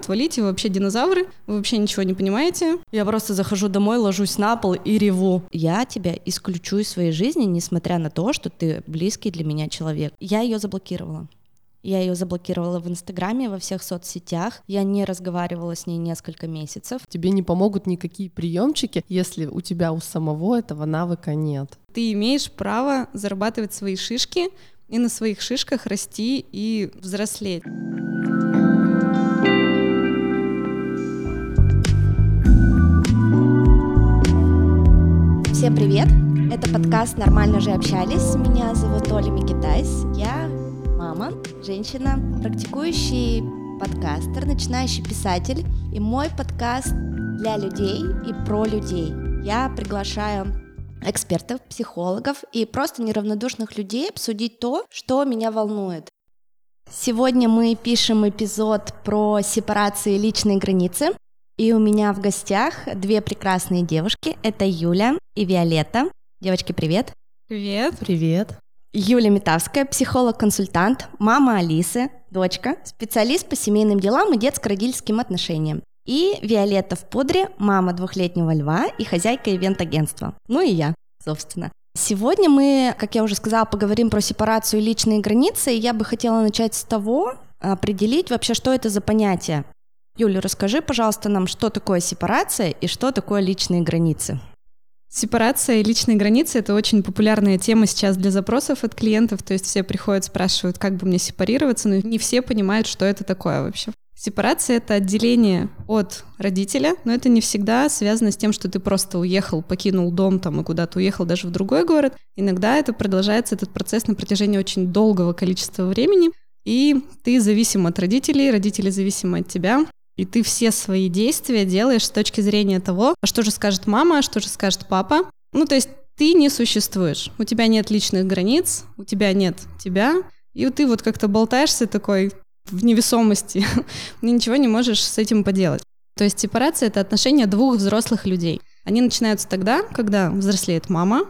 Отвалите, вы вообще динозавры, вы вообще ничего не понимаете. Я просто захожу домой, ложусь на пол и реву. Я тебя исключу из своей жизни, несмотря на то, что ты близкий для меня человек. Я ее заблокировала. Я ее заблокировала в Инстаграме, во всех соцсетях. Я не разговаривала с ней несколько месяцев. Тебе не помогут никакие приемчики, если у тебя у самого этого навыка нет. Ты имеешь право зарабатывать свои шишки и на своих шишках расти и взрослеть. Всем привет! Это подкаст «Нормально же общались». Меня зовут Оля Микитайс. Я мама, женщина, практикующий подкастер, начинающий писатель. И мой подкаст для людей и про людей. Я приглашаю экспертов, психологов и просто неравнодушных людей обсудить то, что меня волнует. Сегодня мы пишем эпизод про сепарации личной границы. И у меня в гостях две прекрасные девушки. Это Юля и Виолетта. Девочки, привет. Привет. Привет. Юля Метавская, психолог-консультант, мама Алисы, дочка, специалист по семейным делам и детско-родительским отношениям. И Виолетта в пудре, мама двухлетнего льва и хозяйка ивент-агентства. Ну и я, собственно. Сегодня мы, как я уже сказала, поговорим про сепарацию и личные границы. И я бы хотела начать с того, определить вообще, что это за понятие. Юля, расскажи, пожалуйста, нам, что такое сепарация и что такое личные границы. Сепарация и личные границы — это очень популярная тема сейчас для запросов от клиентов, то есть все приходят, спрашивают, как бы мне сепарироваться, но не все понимают, что это такое вообще. Сепарация — это отделение от родителя, но это не всегда связано с тем, что ты просто уехал, покинул дом там и куда-то уехал даже в другой город. Иногда это продолжается, этот процесс на протяжении очень долгого количества времени, и ты зависим от родителей, родители зависимы от тебя, и ты все свои действия делаешь с точки зрения того, а что же скажет мама, а что же скажет папа. Ну, то есть ты не существуешь, у тебя нет личных границ, у тебя нет тебя, и ты вот как-то болтаешься такой в невесомости, и ничего не можешь с этим поделать. То есть сепарация — это отношения двух взрослых людей. Они начинаются тогда, когда взрослеет мама,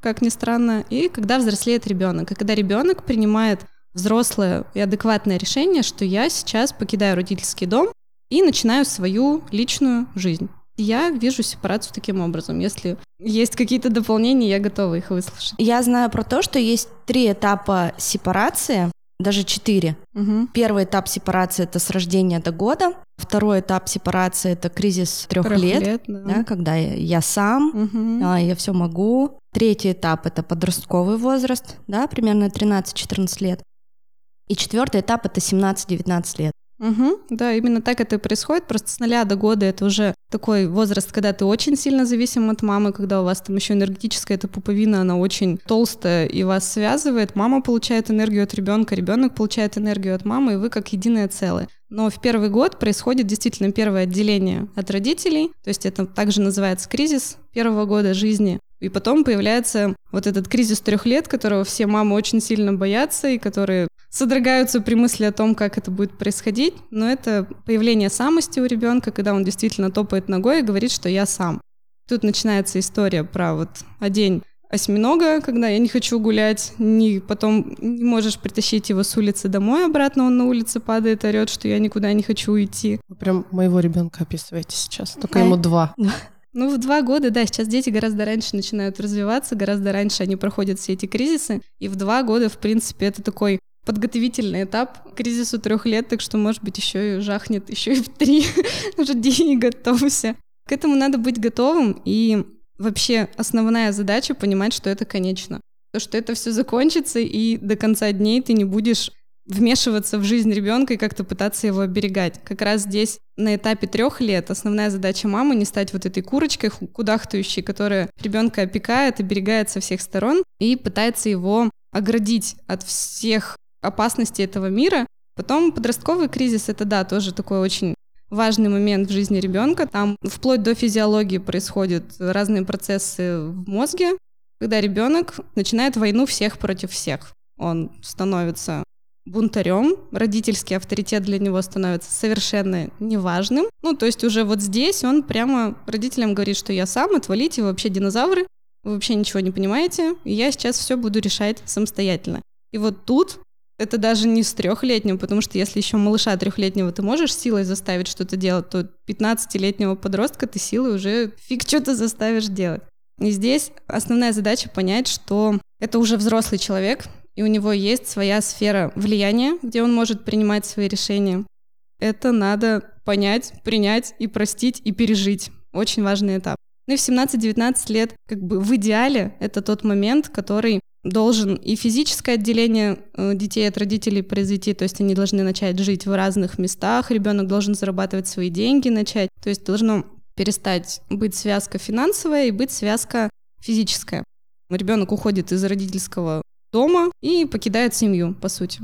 как ни странно, и когда взрослеет ребенок. И когда ребенок принимает взрослое и адекватное решение, что я сейчас покидаю родительский дом и начинаю свою личную жизнь. Я вижу сепарацию таким образом. Если есть какие-то дополнения, я готова их выслушать. Я знаю про то, что есть три этапа сепарации, даже четыре. Угу. Первый этап сепарации это с рождения до года. Второй этап сепарации это кризис трех лет, лет да. Да, когда я, сам, угу. а, я все могу. Третий этап это подростковый возраст, да, примерно 13-14 лет. И четвертый этап это 17-19 лет. Угу, да, именно так это и происходит. Просто с нуля до года это уже такой возраст, когда ты очень сильно зависим от мамы, когда у вас там еще энергетическая эта пуповина, она очень толстая и вас связывает. Мама получает энергию от ребенка, ребенок получает энергию от мамы, и вы как единое целое. Но в первый год происходит действительно первое отделение от родителей, то есть это также называется кризис первого года жизни. И потом появляется вот этот кризис трех лет, которого все мамы очень сильно боятся и которые содрогаются при мысли о том, как это будет происходить. Но это появление самости у ребенка, когда он действительно топает ногой и говорит, что я сам. Тут начинается история про вот одень осьминога, когда я не хочу гулять, не, потом не можешь притащить его с улицы домой обратно, он на улице падает, орет, что я никуда не хочу уйти. Вы прям моего ребенка описываете сейчас, только ему два. Ну, в два года, да, сейчас дети гораздо раньше начинают развиваться, гораздо раньше они проходят все эти кризисы, и в два года, в принципе, это такой подготовительный этап к кризису трех лет, так что, может быть, еще и жахнет, еще и в три. Жди и готовься. К этому надо быть готовым, и вообще основная задача понимать, что это конечно. То, что это все закончится, и до конца дней ты не будешь вмешиваться в жизнь ребенка и как-то пытаться его оберегать. Как раз здесь на этапе трех лет основная задача мамы не стать вот этой курочкой кудахтающей, которая ребенка опекает, оберегает со всех сторон и пытается его оградить от всех опасностей этого мира. Потом подростковый кризис это да, тоже такой очень важный момент в жизни ребенка. Там вплоть до физиологии происходят разные процессы в мозге, когда ребенок начинает войну всех против всех. Он становится бунтарем, родительский авторитет для него становится совершенно неважным. Ну, то есть уже вот здесь он прямо родителям говорит, что я сам, отвалите, вы вообще динозавры, вы вообще ничего не понимаете, и я сейчас все буду решать самостоятельно. И вот тут Это даже не с трехлетним, потому что если еще малыша трехлетнего ты можешь силой заставить что-то делать, то 15-летнего подростка ты силой уже фиг что-то заставишь делать. И здесь основная задача понять, что это уже взрослый человек, и у него есть своя сфера влияния, где он может принимать свои решения. Это надо понять, принять и простить и пережить. Очень важный этап. Ну и в 17-19 лет, как бы в идеале, это тот момент, который должен и физическое отделение э, детей от родителей произойти, то есть они должны начать жить в разных местах, ребенок должен зарабатывать свои деньги, начать, то есть должно перестать быть связка финансовая и быть связка физическая. Ребенок уходит из родительского дома и покидает семью, по сути.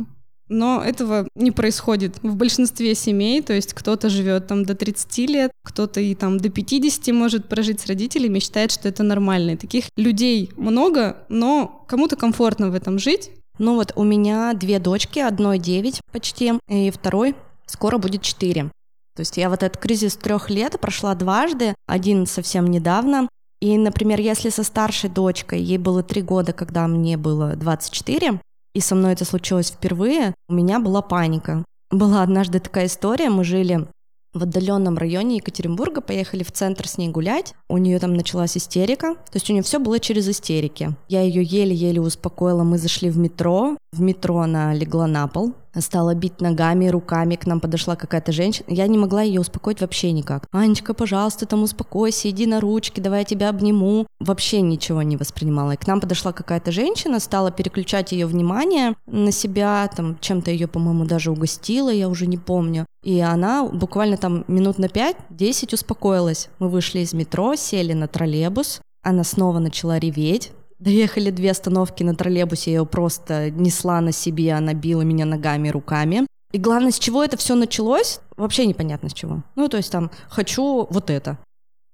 Но этого не происходит в большинстве семей, то есть кто-то живет там до 30 лет, кто-то и там до 50 может прожить с родителями, считает, что это нормально. И таких людей много, но кому-то комфортно в этом жить. Ну вот у меня две дочки, одной 9 почти, и второй скоро будет 4. То есть я вот этот кризис трех лет прошла дважды, один совсем недавно. И, например, если со старшей дочкой, ей было три года, когда мне было 24, и со мной это случилось впервые, у меня была паника. Была однажды такая история, мы жили в отдаленном районе Екатеринбурга, поехали в центр с ней гулять. У нее там началась истерика, то есть у нее все было через истерики. Я ее еле-еле успокоила, мы зашли в метро, в метро она легла на пол, стала бить ногами, руками, к нам подошла какая-то женщина. Я не могла ее успокоить вообще никак. Анечка, пожалуйста, там успокойся, иди на ручки, давай я тебя обниму. Вообще ничего не воспринимала. И к нам подошла какая-то женщина, стала переключать ее внимание на себя, там чем-то ее, по-моему, даже угостила, я уже не помню. И она буквально там минут на 5-10 успокоилась. Мы вышли из метро, сели на троллейбус, она снова начала реветь, Доехали две остановки на троллейбусе, я ее просто несла на себе, она била меня ногами, руками. И главное, с чего это все началось, вообще непонятно с чего. Ну, то есть там, хочу вот это.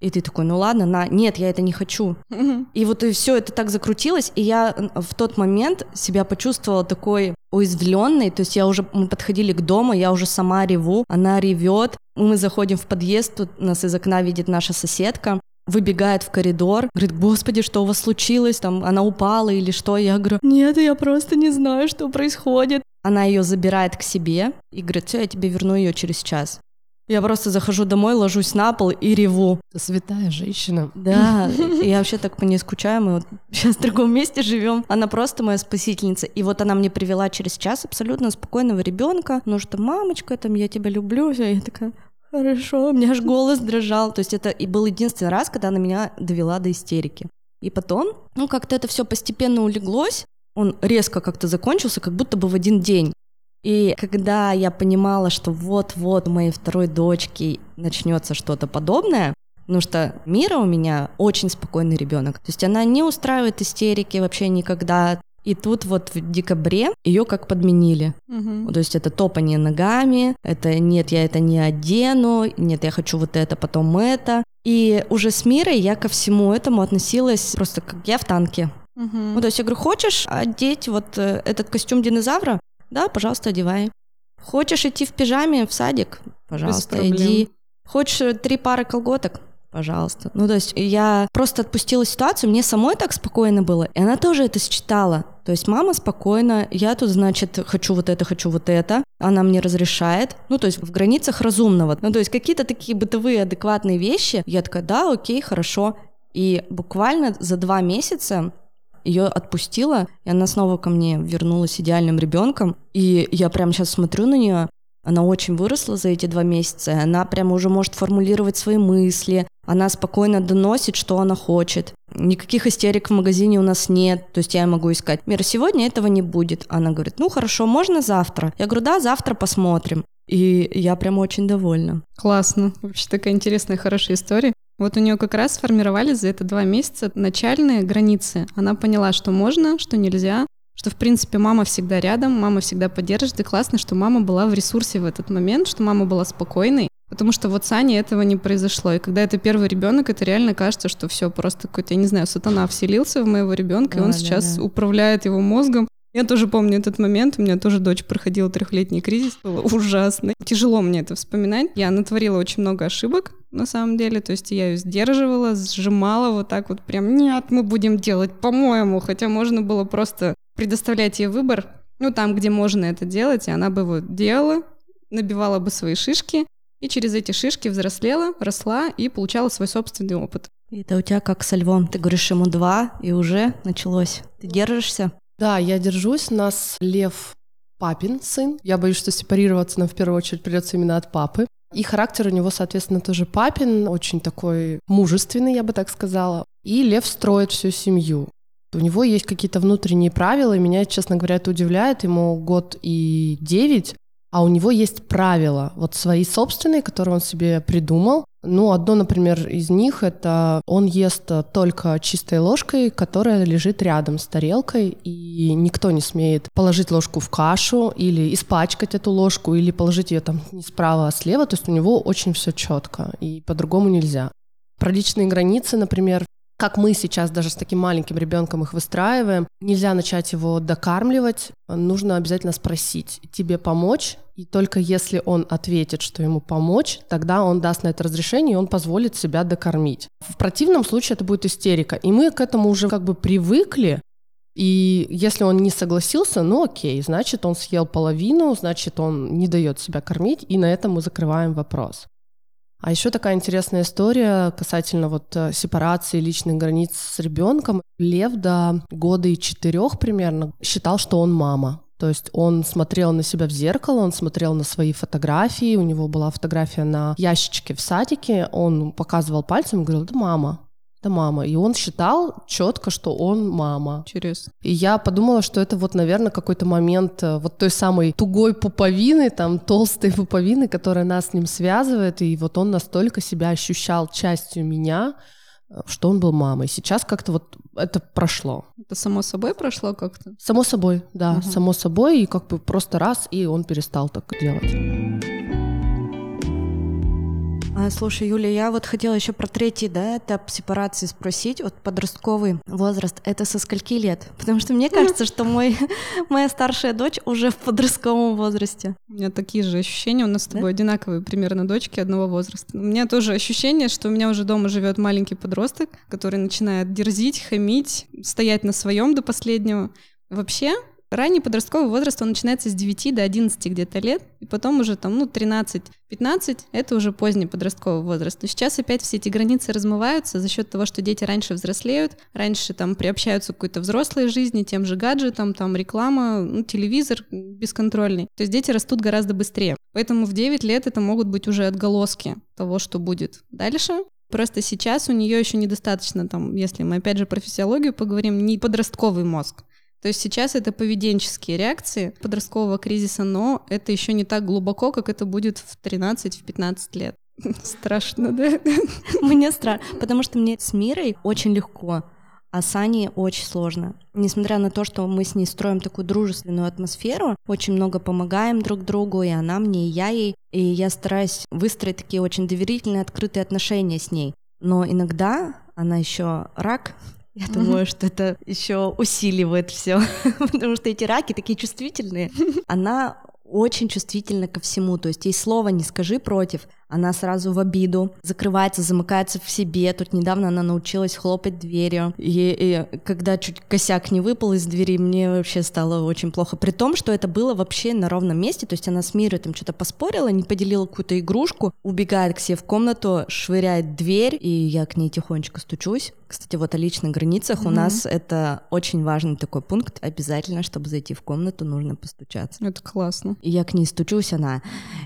И ты такой, ну ладно, на, нет, я это не хочу. И вот и все это так закрутилось, и я в тот момент себя почувствовала такой уязвленной, то есть я уже, мы подходили к дому, я уже сама реву, она ревет, мы заходим в подъезд, тут нас из окна видит наша соседка, выбегает в коридор, говорит, господи, что у вас случилось, там, она упала или что? Я говорю, нет, я просто не знаю, что происходит. Она ее забирает к себе и говорит, все, я тебе верну ее через час. Я просто захожу домой, ложусь на пол и реву. Святая женщина. Да, я вообще так по ней скучаю, мы вот сейчас в другом месте живем. Она просто моя спасительница. И вот она мне привела через час абсолютно спокойного ребенка, ну что, мамочка, там, я тебя люблю. Я такая, Хорошо, у меня аж голос дрожал. То есть это и был единственный раз, когда она меня довела до истерики. И потом, ну, как-то это все постепенно улеглось, он резко как-то закончился, как будто бы в один день. И когда я понимала, что вот-вот у моей второй дочки начнется что-то подобное, потому что Мира у меня очень спокойный ребенок. То есть она не устраивает истерики вообще никогда. И тут вот в декабре ее как подменили. Угу. То есть это топание ногами, это нет, я это не одену, нет, я хочу вот это, потом это. И уже с мирой я ко всему этому относилась просто как я в танке. Угу. Ну, то есть я говорю, хочешь одеть вот э, этот костюм динозавра? Да, пожалуйста, одевай. Хочешь идти в пижаме в садик? Пожалуйста, иди. Хочешь три пары колготок? Пожалуйста. Ну, то есть я просто отпустила ситуацию, мне самой так спокойно было, и она тоже это считала. То есть мама спокойно, я тут, значит, хочу вот это, хочу вот это, она мне разрешает, ну, то есть в границах разумного. Ну, то есть какие-то такие бытовые адекватные вещи, я такая, да, окей, хорошо. И буквально за два месяца ее отпустила, и она снова ко мне вернулась идеальным ребенком. И я прямо сейчас смотрю на нее, она очень выросла за эти два месяца, она прямо уже может формулировать свои мысли, она спокойно доносит, что она хочет. Никаких истерик в магазине у нас нет, то есть я могу искать. Мира, сегодня этого не будет. Она говорит, ну хорошо, можно завтра? Я говорю, да, завтра посмотрим. И я прям очень довольна. Классно. Вообще такая интересная, хорошая история. Вот у нее как раз сформировались за это два месяца начальные границы. Она поняла, что можно, что нельзя, что, в принципе, мама всегда рядом, мама всегда поддержит, и классно, что мама была в ресурсе в этот момент, что мама была спокойной, Потому что вот с Аней этого не произошло. И когда это первый ребенок, это реально кажется, что все просто какой-то, я не знаю, сатана вселился в моего ребенка, да, и он да, сейчас да. управляет его мозгом. Я тоже помню этот момент. У меня тоже дочь проходила трехлетний кризис. Было ужасно. Тяжело мне это вспоминать. Я натворила очень много ошибок, на самом деле. То есть я ее сдерживала, сжимала вот так вот прям, нет, мы будем делать по-моему. Хотя можно было просто предоставлять ей выбор, Ну, там, где можно это делать, и она бы вот делала, набивала бы свои шишки, и через эти шишки взрослела, росла и получала свой собственный опыт. Это у тебя как со львом. Ты говоришь ему два, и уже началось. Ты держишься? Да, я держусь. У нас лев папин сын. Я боюсь, что сепарироваться нам в первую очередь придется именно от папы. И характер у него, соответственно, тоже папин, очень такой мужественный, я бы так сказала. И лев строит всю семью. У него есть какие-то внутренние правила, и меня, честно говоря, это удивляет. Ему год и девять, а у него есть правила, вот свои собственные, которые он себе придумал. Ну, одно, например, из них — это он ест только чистой ложкой, которая лежит рядом с тарелкой, и никто не смеет положить ложку в кашу или испачкать эту ложку, или положить ее там не справа, а слева. То есть у него очень все четко, и по-другому нельзя. Про личные границы, например, как мы сейчас даже с таким маленьким ребенком их выстраиваем, нельзя начать его докармливать, нужно обязательно спросить, тебе помочь, и только если он ответит, что ему помочь, тогда он даст на это разрешение, и он позволит себя докормить. В противном случае это будет истерика. И мы к этому уже как бы привыкли, и если он не согласился, ну окей, значит он съел половину, значит он не дает себя кормить, и на этом мы закрываем вопрос. А еще такая интересная история касательно вот э, сепарации личных границ с ребенком. Лев до года и четырех примерно считал, что он мама. То есть он смотрел на себя в зеркало, он смотрел на свои фотографии, у него была фотография на ящичке в садике, он показывал пальцем и говорил, да мама, это мама. И он считал четко, что он мама. Интересно. И я подумала, что это вот, наверное, какой-то момент э, вот той самой тугой пуповины, там, толстой пуповины, которая нас с ним связывает. И вот он настолько себя ощущал частью меня, э, что он был мамой. Сейчас как-то вот это прошло. Это само собой прошло как-то? Само собой, да, угу. само собой. И как бы просто раз, и он перестал так делать. А, слушай, Юля, я вот хотела еще про третий да, этап сепарации спросить. Вот подростковый возраст, это со скольки лет? Потому что мне кажется, что мой, моя старшая дочь уже в подростковом возрасте. У меня такие же ощущения, у нас с тобой да? одинаковые примерно дочки одного возраста. У меня тоже ощущение, что у меня уже дома живет маленький подросток, который начинает дерзить, хамить, стоять на своем до последнего. Вообще, Ранний подростковый возраст, он начинается с 9 до 11 где-то лет, и потом уже там, ну, 13-15, это уже поздний подростковый возраст. Но сейчас опять все эти границы размываются за счет того, что дети раньше взрослеют, раньше там приобщаются к какой-то взрослой жизни, тем же гаджетам, там реклама, ну, телевизор бесконтрольный. То есть дети растут гораздо быстрее. Поэтому в 9 лет это могут быть уже отголоски того, что будет дальше. Просто сейчас у нее еще недостаточно, там, если мы опять же про физиологию поговорим, не подростковый мозг. То есть сейчас это поведенческие реакции подросткового кризиса, но это еще не так глубоко, как это будет в 13-15 лет. Страшно, да? Мне страшно, потому что мне с Мирой очень легко, а с Аней очень сложно. Несмотря на то, что мы с ней строим такую дружественную атмосферу, очень много помогаем друг другу, и она мне, и я ей, и я стараюсь выстроить такие очень доверительные, открытые отношения с ней. Но иногда она еще рак, я думаю, что это еще усиливает все, потому что эти раки такие чувствительные. Она очень чувствительна ко всему, то есть ей слова не скажи против, она сразу в обиду, закрывается, замыкается в себе. Тут недавно она научилась хлопать дверью. И, и когда чуть косяк не выпал из двери, мне вообще стало очень плохо. При том, что это было вообще на ровном месте, то есть она с Мирой там что-то поспорила, не поделила какую-то игрушку, убегает к себе в комнату, швыряет дверь, и я к ней тихонечко стучусь. Кстати, вот о личных границах mm-hmm. у нас это очень важный такой пункт. Обязательно, чтобы зайти в комнату, нужно постучаться. Это классно. И я к ней стучусь, она,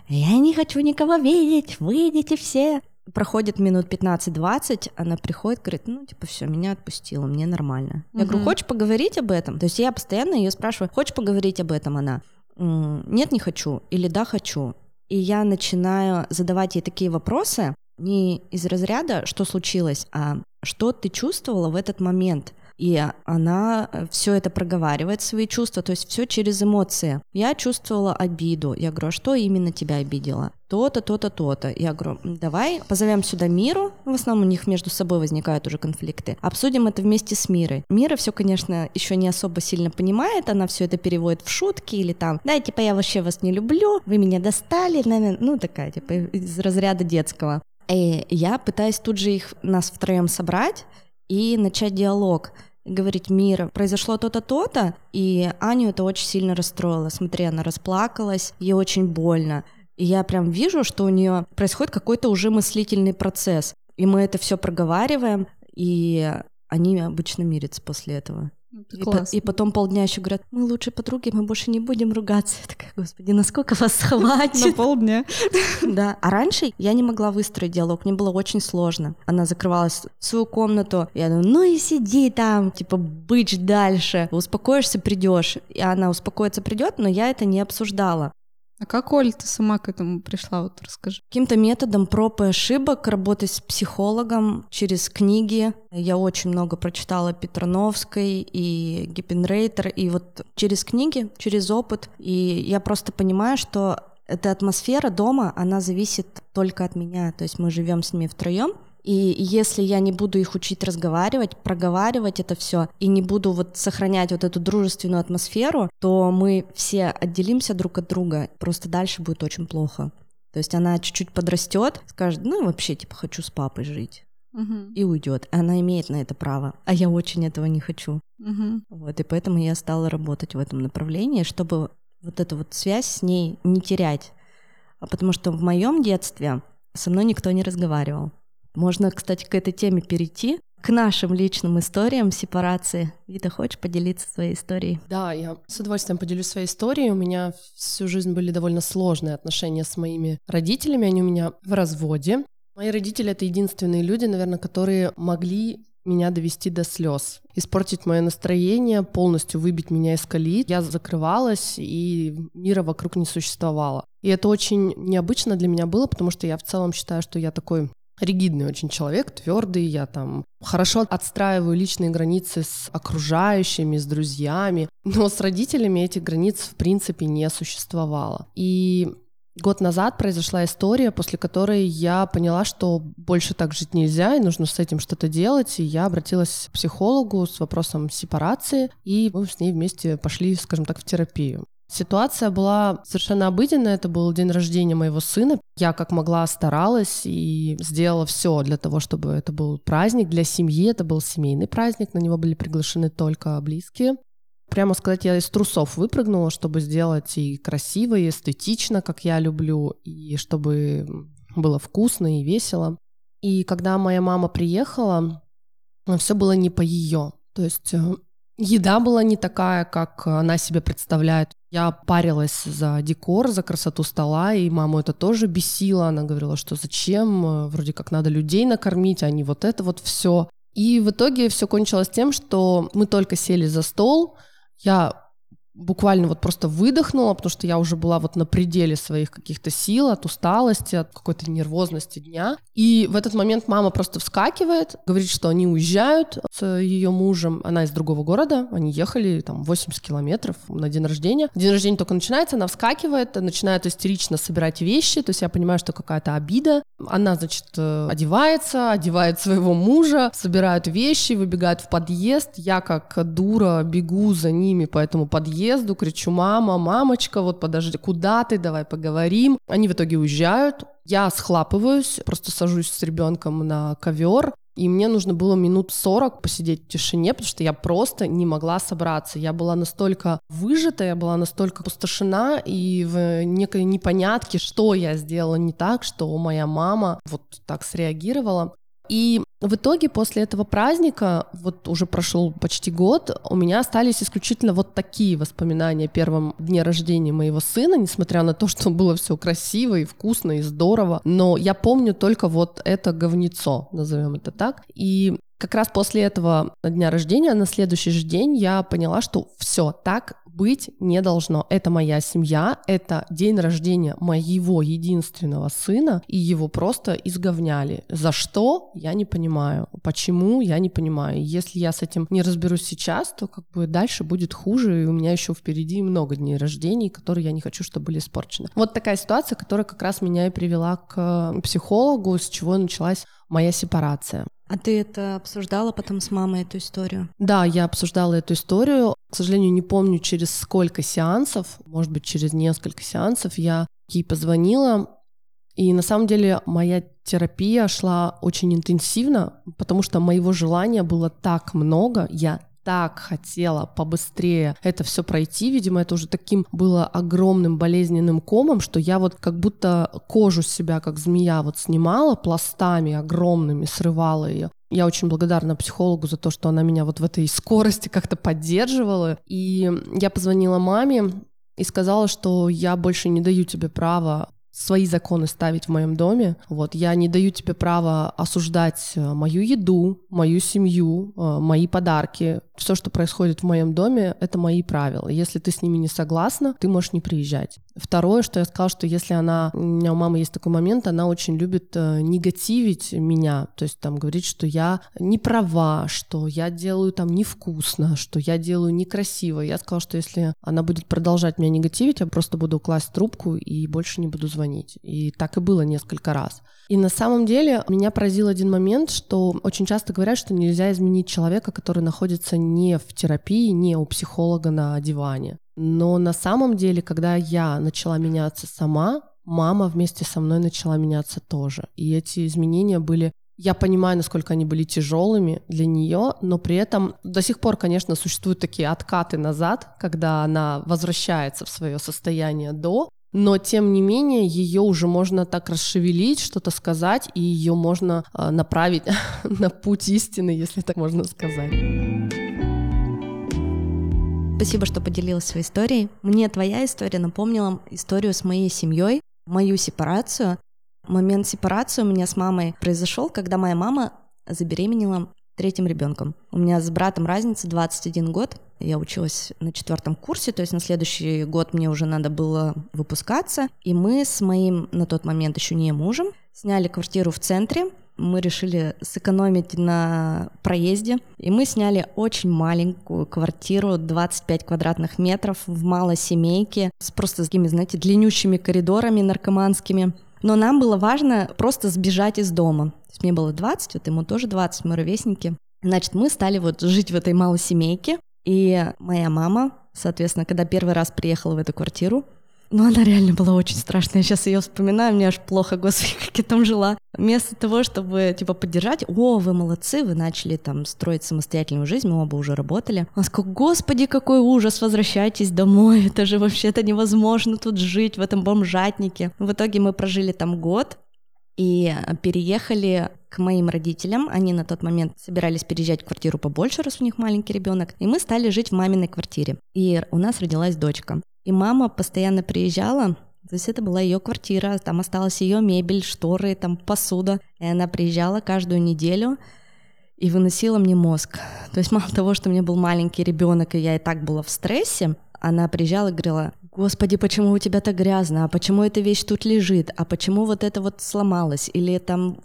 я не хочу никого видеть, выйдите, все. Проходит минут 15-20, она приходит, говорит, ну, типа, все, меня отпустила, мне нормально. Я говорю, хочешь поговорить об этом? То есть я постоянно ее спрашиваю, хочешь поговорить об этом? Она, нет, не хочу, или да, хочу. И я начинаю задавать ей такие вопросы, не из разряда, что случилось, а что ты чувствовала в этот момент. И она э, все это проговаривает, свои чувства, то есть все через эмоции. Я чувствовала обиду. Я говорю, а что именно тебя обидело? То-то, то-то, то-то. Я говорю, давай позовем сюда Миру. В основном у них между собой возникают уже конфликты. Обсудим это вместе с Мирой. Мира все, конечно, еще не особо сильно понимает. Она все это переводит в шутки или там, да, типа, я вообще вас не люблю, вы меня достали, наверное, ну, такая, типа, из разряда детского. И я пытаюсь тут же их, нас втроем собрать и начать диалог. Говорить, Мира, произошло то-то, то-то, и Аню это очень сильно расстроило. Смотри, она расплакалась, ей очень больно. И я прям вижу, что у нее происходит какой-то уже мыслительный процесс. И мы это все проговариваем, и они обычно мирятся после этого. И, по, и потом полдня еще говорят, мы лучшие подруги, мы больше не будем ругаться. Я такая, господи, насколько вас хватит? На полдня. Да. А раньше я не могла выстроить диалог, мне было очень сложно. Она закрывалась в свою комнату, я думаю, ну и сиди там, типа, быть дальше. Успокоишься, придешь. И она успокоится, придет, но я это не обсуждала. А как, Оль, ты сама к этому пришла? Вот расскажи. Каким-то методом проб и ошибок, работать с психологом через книги. Я очень много прочитала Петрановской и Гиппенрейтер, и вот через книги, через опыт. И я просто понимаю, что эта атмосфера дома, она зависит только от меня. То есть мы живем с ними втроем, и если я не буду их учить разговаривать, проговаривать это все, и не буду вот сохранять вот эту дружественную атмосферу, то мы все отделимся друг от друга, просто дальше будет очень плохо. То есть она чуть-чуть подрастет, скажет, ну вообще типа хочу с папой жить. Угу. И уйдет. Она имеет на это право. А я очень этого не хочу. Угу. Вот, и поэтому я стала работать в этом направлении, чтобы вот эту вот связь с ней не терять. А потому что в моем детстве со мной никто не разговаривал. Можно, кстати, к этой теме перейти, к нашим личным историям сепарации. Вита, хочешь поделиться своей историей? Да, я с удовольствием поделюсь своей историей. У меня всю жизнь были довольно сложные отношения с моими родителями. Они у меня в разводе. Мои родители — это единственные люди, наверное, которые могли меня довести до слез, испортить мое настроение, полностью выбить меня из колеи. Я закрывалась, и мира вокруг не существовало. И это очень необычно для меня было, потому что я в целом считаю, что я такой ригидный очень человек, твердый, я там хорошо отстраиваю личные границы с окружающими, с друзьями, но с родителями этих границ в принципе не существовало. И год назад произошла история, после которой я поняла, что больше так жить нельзя, и нужно с этим что-то делать, и я обратилась к психологу с вопросом сепарации, и мы с ней вместе пошли, скажем так, в терапию. Ситуация была совершенно обыденная. Это был день рождения моего сына. Я как могла старалась и сделала все для того, чтобы это был праздник для семьи. Это был семейный праздник. На него были приглашены только близкие. Прямо сказать, я из трусов выпрыгнула, чтобы сделать и красиво, и эстетично, как я люблю, и чтобы было вкусно и весело. И когда моя мама приехала, все было не по ее. То есть э, Еда была не такая, как она себе представляет. Я парилась за декор, за красоту стола, и маму это тоже бесило. Она говорила, что зачем, вроде как надо людей накормить, а не вот это вот все. И в итоге все кончилось тем, что мы только сели за стол, я буквально вот просто выдохнула, потому что я уже была вот на пределе своих каких-то сил, от усталости, от какой-то нервозности дня. И в этот момент мама просто вскакивает, говорит, что они уезжают с ее мужем. Она из другого города, они ехали там 80 километров на день рождения. День рождения только начинается, она вскакивает, начинает истерично собирать вещи, то есть я понимаю, что какая-то обида. Она, значит, э, одевается, одевает своего мужа, собирают вещи, выбегает в подъезд. Я как дура бегу за ними по этому подъезду, подъезду, кричу, мама, мамочка, вот подожди, куда ты, давай поговорим. Они в итоге уезжают, я схлапываюсь, просто сажусь с ребенком на ковер, и мне нужно было минут 40 посидеть в тишине, потому что я просто не могла собраться. Я была настолько выжата, я была настолько пустошена и в некой непонятке, что я сделала не так, что моя мама вот так среагировала. И в итоге после этого праздника, вот уже прошел почти год, у меня остались исключительно вот такие воспоминания о первом дне рождения моего сына, несмотря на то, что было все красиво и вкусно и здорово. Но я помню только вот это говнецо, назовем это так. И как раз после этого дня рождения, на следующий же день я поняла, что все так быть не должно. Это моя семья, это день рождения моего единственного сына, и его просто изговняли. За что? Я не понимаю. Почему? Я не понимаю. Если я с этим не разберусь сейчас, то как бы дальше будет хуже, и у меня еще впереди много дней рождений, которые я не хочу, чтобы были испорчены. Вот такая ситуация, которая как раз меня и привела к психологу, с чего началась моя сепарация. А ты это обсуждала потом с мамой, эту историю? Да, я обсуждала эту историю. К сожалению, не помню, через сколько сеансов, может быть, через несколько сеансов я ей позвонила. И на самом деле моя терапия шла очень интенсивно, потому что моего желания было так много, я так хотела побыстрее это все пройти. Видимо, это уже таким было огромным болезненным комом, что я вот как будто кожу себя, как змея, вот снимала пластами огромными, срывала ее. Я очень благодарна психологу за то, что она меня вот в этой скорости как-то поддерживала. И я позвонила маме и сказала, что я больше не даю тебе права свои законы ставить в моем доме. Вот, я не даю тебе права осуждать э, мою еду, мою семью, э, мои подарки. Все, что происходит в моем доме, это мои правила. Если ты с ними не согласна, ты можешь не приезжать. Второе, что я сказала, что если она... У меня у мамы есть такой момент, она очень любит э, негативить меня, то есть там говорить, что я не права, что я делаю там невкусно, что я делаю некрасиво. Я сказала, что если она будет продолжать меня негативить, я просто буду класть трубку и больше не буду звонить. И так и было несколько раз. И на самом деле меня поразил один момент, что очень часто говорят, что нельзя изменить человека, который находится не в терапии, не у психолога на диване. Но на самом деле, когда я начала меняться сама, мама вместе со мной начала меняться тоже. И эти изменения были я понимаю, насколько они были тяжелыми для нее, но при этом до сих пор, конечно, существуют такие откаты назад, когда она возвращается в свое состояние до, но тем не менее ее уже можно так расшевелить, что-то сказать, и ее можно э, направить на путь истины, если так можно сказать. Спасибо, что поделилась своей историей. Мне твоя история напомнила историю с моей семьей, мою сепарацию. Момент сепарации у меня с мамой произошел, когда моя мама забеременела третьим ребенком. У меня с братом разница 21 год. Я училась на четвертом курсе, то есть на следующий год мне уже надо было выпускаться. И мы с моим на тот момент еще не мужем сняли квартиру в центре мы решили сэкономить на проезде, и мы сняли очень маленькую квартиру, 25 квадратных метров в малой семейке, с просто такими, знаете, длиннющими коридорами наркоманскими. Но нам было важно просто сбежать из дома. То есть мне было 20, вот ему тоже 20, мы ровесники. Значит, мы стали вот жить в этой малой семейке, и моя мама, соответственно, когда первый раз приехала в эту квартиру, ну, она реально была очень страшная. Я сейчас ее вспоминаю, мне аж плохо, господи, как я там жила. Вместо того, чтобы, типа, поддержать, о, вы молодцы, вы начали там строить самостоятельную жизнь, мы оба уже работали. Она сказала, господи, какой ужас, возвращайтесь домой, это же вообще-то невозможно тут жить в этом бомжатнике. В итоге мы прожили там год, и переехали к моим родителям. Они на тот момент собирались переезжать в квартиру побольше, раз у них маленький ребенок. И мы стали жить в маминой квартире. И у нас родилась дочка. И мама постоянно приезжала, то есть это была ее квартира, там осталась ее мебель, шторы, там посуда. И она приезжала каждую неделю и выносила мне мозг. То есть мало того, что у меня был маленький ребенок, и я и так была в стрессе, она приезжала и говорила, господи, почему у тебя так грязно, а почему эта вещь тут лежит, а почему вот это вот сломалось, или там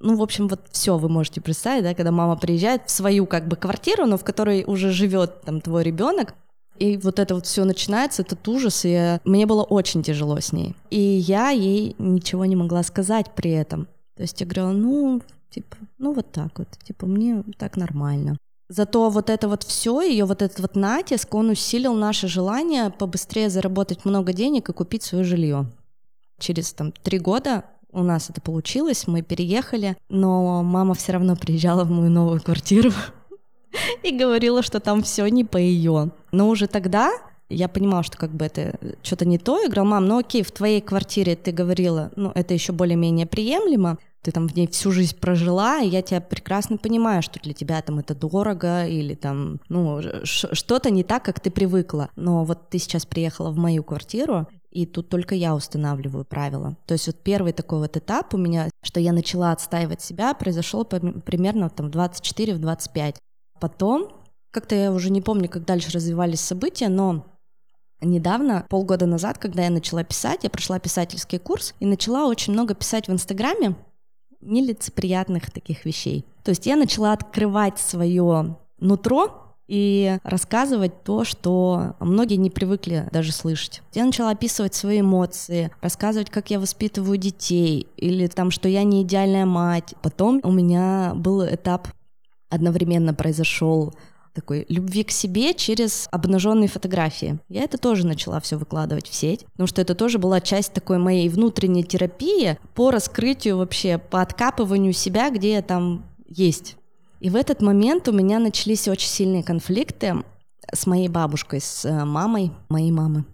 ну, в общем, вот все вы можете представить, да, когда мама приезжает в свою как бы квартиру, но в которой уже живет там твой ребенок, и вот это вот все начинается, этот ужас, и мне было очень тяжело с ней. И я ей ничего не могла сказать при этом. То есть я говорила, ну, типа, ну вот так вот, типа, мне так нормально. Зато вот это вот все, ее вот этот вот натиск, он усилил наше желание побыстрее заработать много денег и купить свое жилье. Через там три года у нас это получилось, мы переехали, но мама все равно приезжала в мою новую квартиру и говорила, что там все не по ее. Но уже тогда я понимала, что как бы это что-то не то. Я говорила, мам, ну окей, в твоей квартире ты говорила, ну это еще более-менее приемлемо, ты там в ней всю жизнь прожила, и я тебя прекрасно понимаю, что для тебя там это дорого или там, ну, что-то не так, как ты привыкла. Но вот ты сейчас приехала в мою квартиру, и тут только я устанавливаю правила. То есть вот первый такой вот этап у меня, что я начала отстаивать себя, произошел примерно там в 24-25. Потом, как-то я уже не помню, как дальше развивались события, но недавно, полгода назад, когда я начала писать, я прошла писательский курс и начала очень много писать в Инстаграме нелицеприятных таких вещей. То есть я начала открывать свое нутро и рассказывать то, что многие не привыкли даже слышать. Я начала описывать свои эмоции, рассказывать, как я воспитываю детей, или там, что я не идеальная мать. Потом у меня был этап одновременно произошел такой любви к себе через обнаженные фотографии. Я это тоже начала все выкладывать в сеть, потому что это тоже была часть такой моей внутренней терапии по раскрытию вообще, по откапыванию себя, где я там есть. И в этот момент у меня начались очень сильные конфликты с моей бабушкой, с э, мамой моей мамы.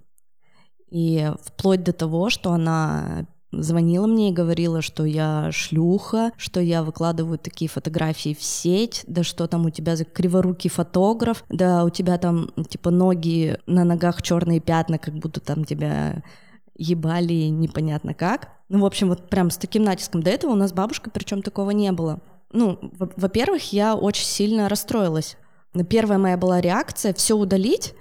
И вплоть до того, что она звонила мне и говорила, что я шлюха, что я выкладываю такие фотографии в сеть, да что там у тебя за криворукий фотограф, да у тебя там типа ноги на ногах черные пятна, как будто там тебя ебали непонятно как. Ну, в общем, вот прям с таким натиском. До этого у нас бабушка, причем такого не было. Ну, во-первых, я очень сильно расстроилась. Первая моя была реакция все удалить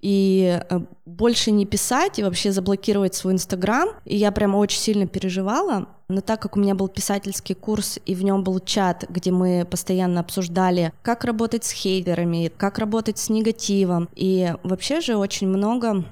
и э, больше не писать и вообще заблокировать свой Инстаграм. И я прям очень сильно переживала. Но так как у меня был писательский курс, и в нем был чат, где мы постоянно обсуждали, как работать с хейтерами, как работать с негативом. И вообще же очень много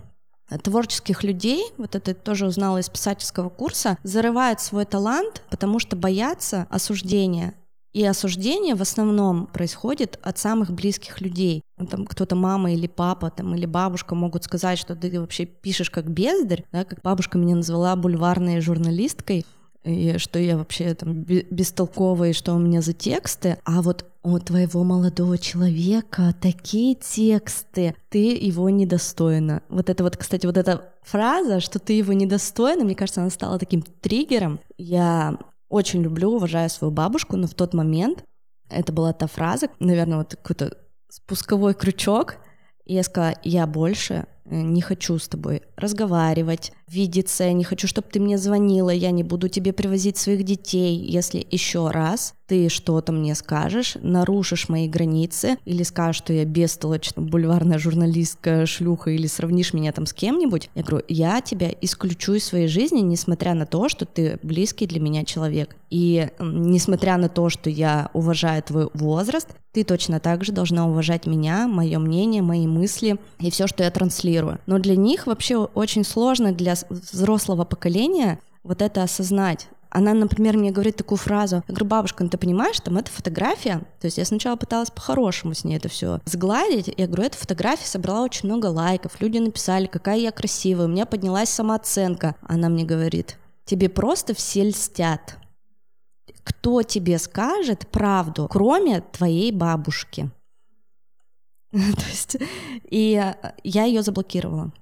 творческих людей, вот это тоже узнала из писательского курса, зарывают свой талант, потому что боятся осуждения. И осуждение в основном происходит от самых близких людей. Ну, там кто-то мама или папа там, или бабушка могут сказать, что ты вообще пишешь как бездарь, да, как бабушка меня назвала бульварной журналисткой, и что я вообще там бестолковая, и что у меня за тексты, а вот у твоего молодого человека такие тексты, ты его недостойна. Вот это вот, кстати, вот эта фраза, что ты его недостойна, мне кажется, она стала таким триггером. Я очень люблю, уважаю свою бабушку, но в тот момент это была та фраза, наверное, вот какой-то спусковой крючок, и я сказала, я больше не хочу с тобой разговаривать, видеться, не хочу, чтобы ты мне звонила, я не буду тебе привозить своих детей, если еще раз ты что-то мне скажешь, нарушишь мои границы, или скажешь, что я бестолочь, бульварная журналистка, шлюха, или сравнишь меня там с кем-нибудь, я говорю, я тебя исключу из своей жизни, несмотря на то, что ты близкий для меня человек. И несмотря на то, что я уважаю твой возраст, ты точно так же должна уважать меня, мое мнение, мои мысли и все, что я транслирую. Но для них вообще очень сложно для взрослого поколения вот это осознать. Она, например, мне говорит такую фразу. Я говорю, бабушка, ну ты понимаешь, там эта фотография. То есть я сначала пыталась по-хорошему с ней это все сгладить. Я говорю, эта фотография собрала очень много лайков. Люди написали, какая я красивая. У меня поднялась самооценка. Она мне говорит, тебе просто все льстят. Кто тебе скажет правду, кроме твоей бабушки? То есть, и я ее заблокировала.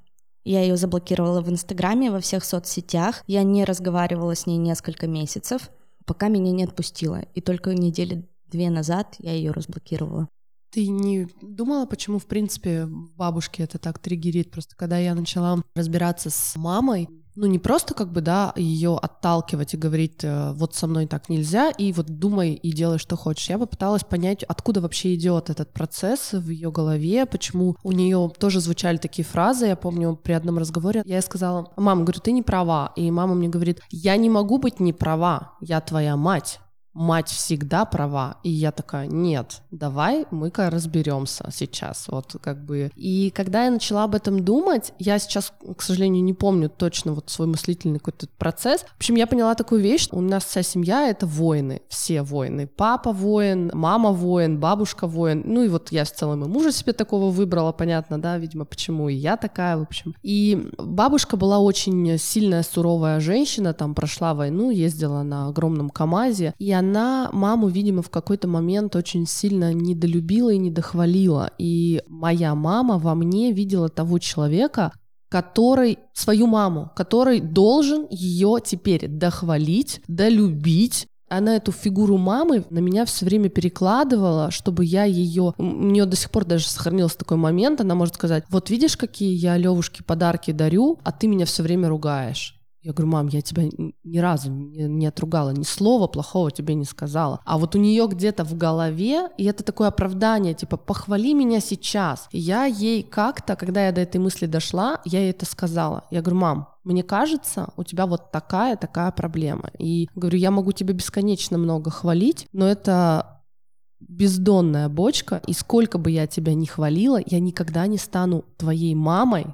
Я ее заблокировала в Инстаграме, во всех соцсетях. Я не разговаривала с ней несколько месяцев, пока меня не отпустила. И только недели две назад я ее разблокировала. Ты не думала, почему, в принципе, бабушке это так триггерит? Просто когда я начала разбираться с мамой, ну не просто как бы, да, ее отталкивать и говорить, э, вот со мной так нельзя, и вот думай и делай, что хочешь. Я попыталась понять, откуда вообще идет этот процесс в ее голове, почему у нее тоже звучали такие фразы. Я помню при одном разговоре я ей сказала, мама, говорю, ты не права. И мама мне говорит, я не могу быть не права, я твоя мать мать всегда права. И я такая, нет, давай мы-ка разберемся сейчас. Вот как бы. И когда я начала об этом думать, я сейчас, к сожалению, не помню точно вот свой мыслительный какой-то процесс. В общем, я поняла такую вещь. У нас вся семья — это воины. Все воины. Папа воин, мама воин, бабушка воин. Ну и вот я в целом и мужа себе такого выбрала, понятно, да, видимо, почему и я такая, в общем. И бабушка была очень сильная, суровая женщина, там прошла войну, ездила на огромном КАМАЗе, и она она маму, видимо, в какой-то момент очень сильно недолюбила и недохвалила. И моя мама во мне видела того человека, который свою маму, который должен ее теперь дохвалить, долюбить, она эту фигуру мамы на меня все время перекладывала, чтобы я ее... У нее до сих пор даже сохранился такой момент, она может сказать, вот видишь, какие я Левушке подарки дарю, а ты меня все время ругаешь. Я говорю, мам, я тебя ни разу не, не отругала, ни слова плохого тебе не сказала. А вот у нее где-то в голове, и это такое оправдание, типа, похвали меня сейчас. Я ей как-то, когда я до этой мысли дошла, я ей это сказала. Я говорю, мам, мне кажется, у тебя вот такая, такая проблема. И говорю, я могу тебя бесконечно много хвалить, но это бездонная бочка, и сколько бы я тебя ни хвалила, я никогда не стану твоей мамой,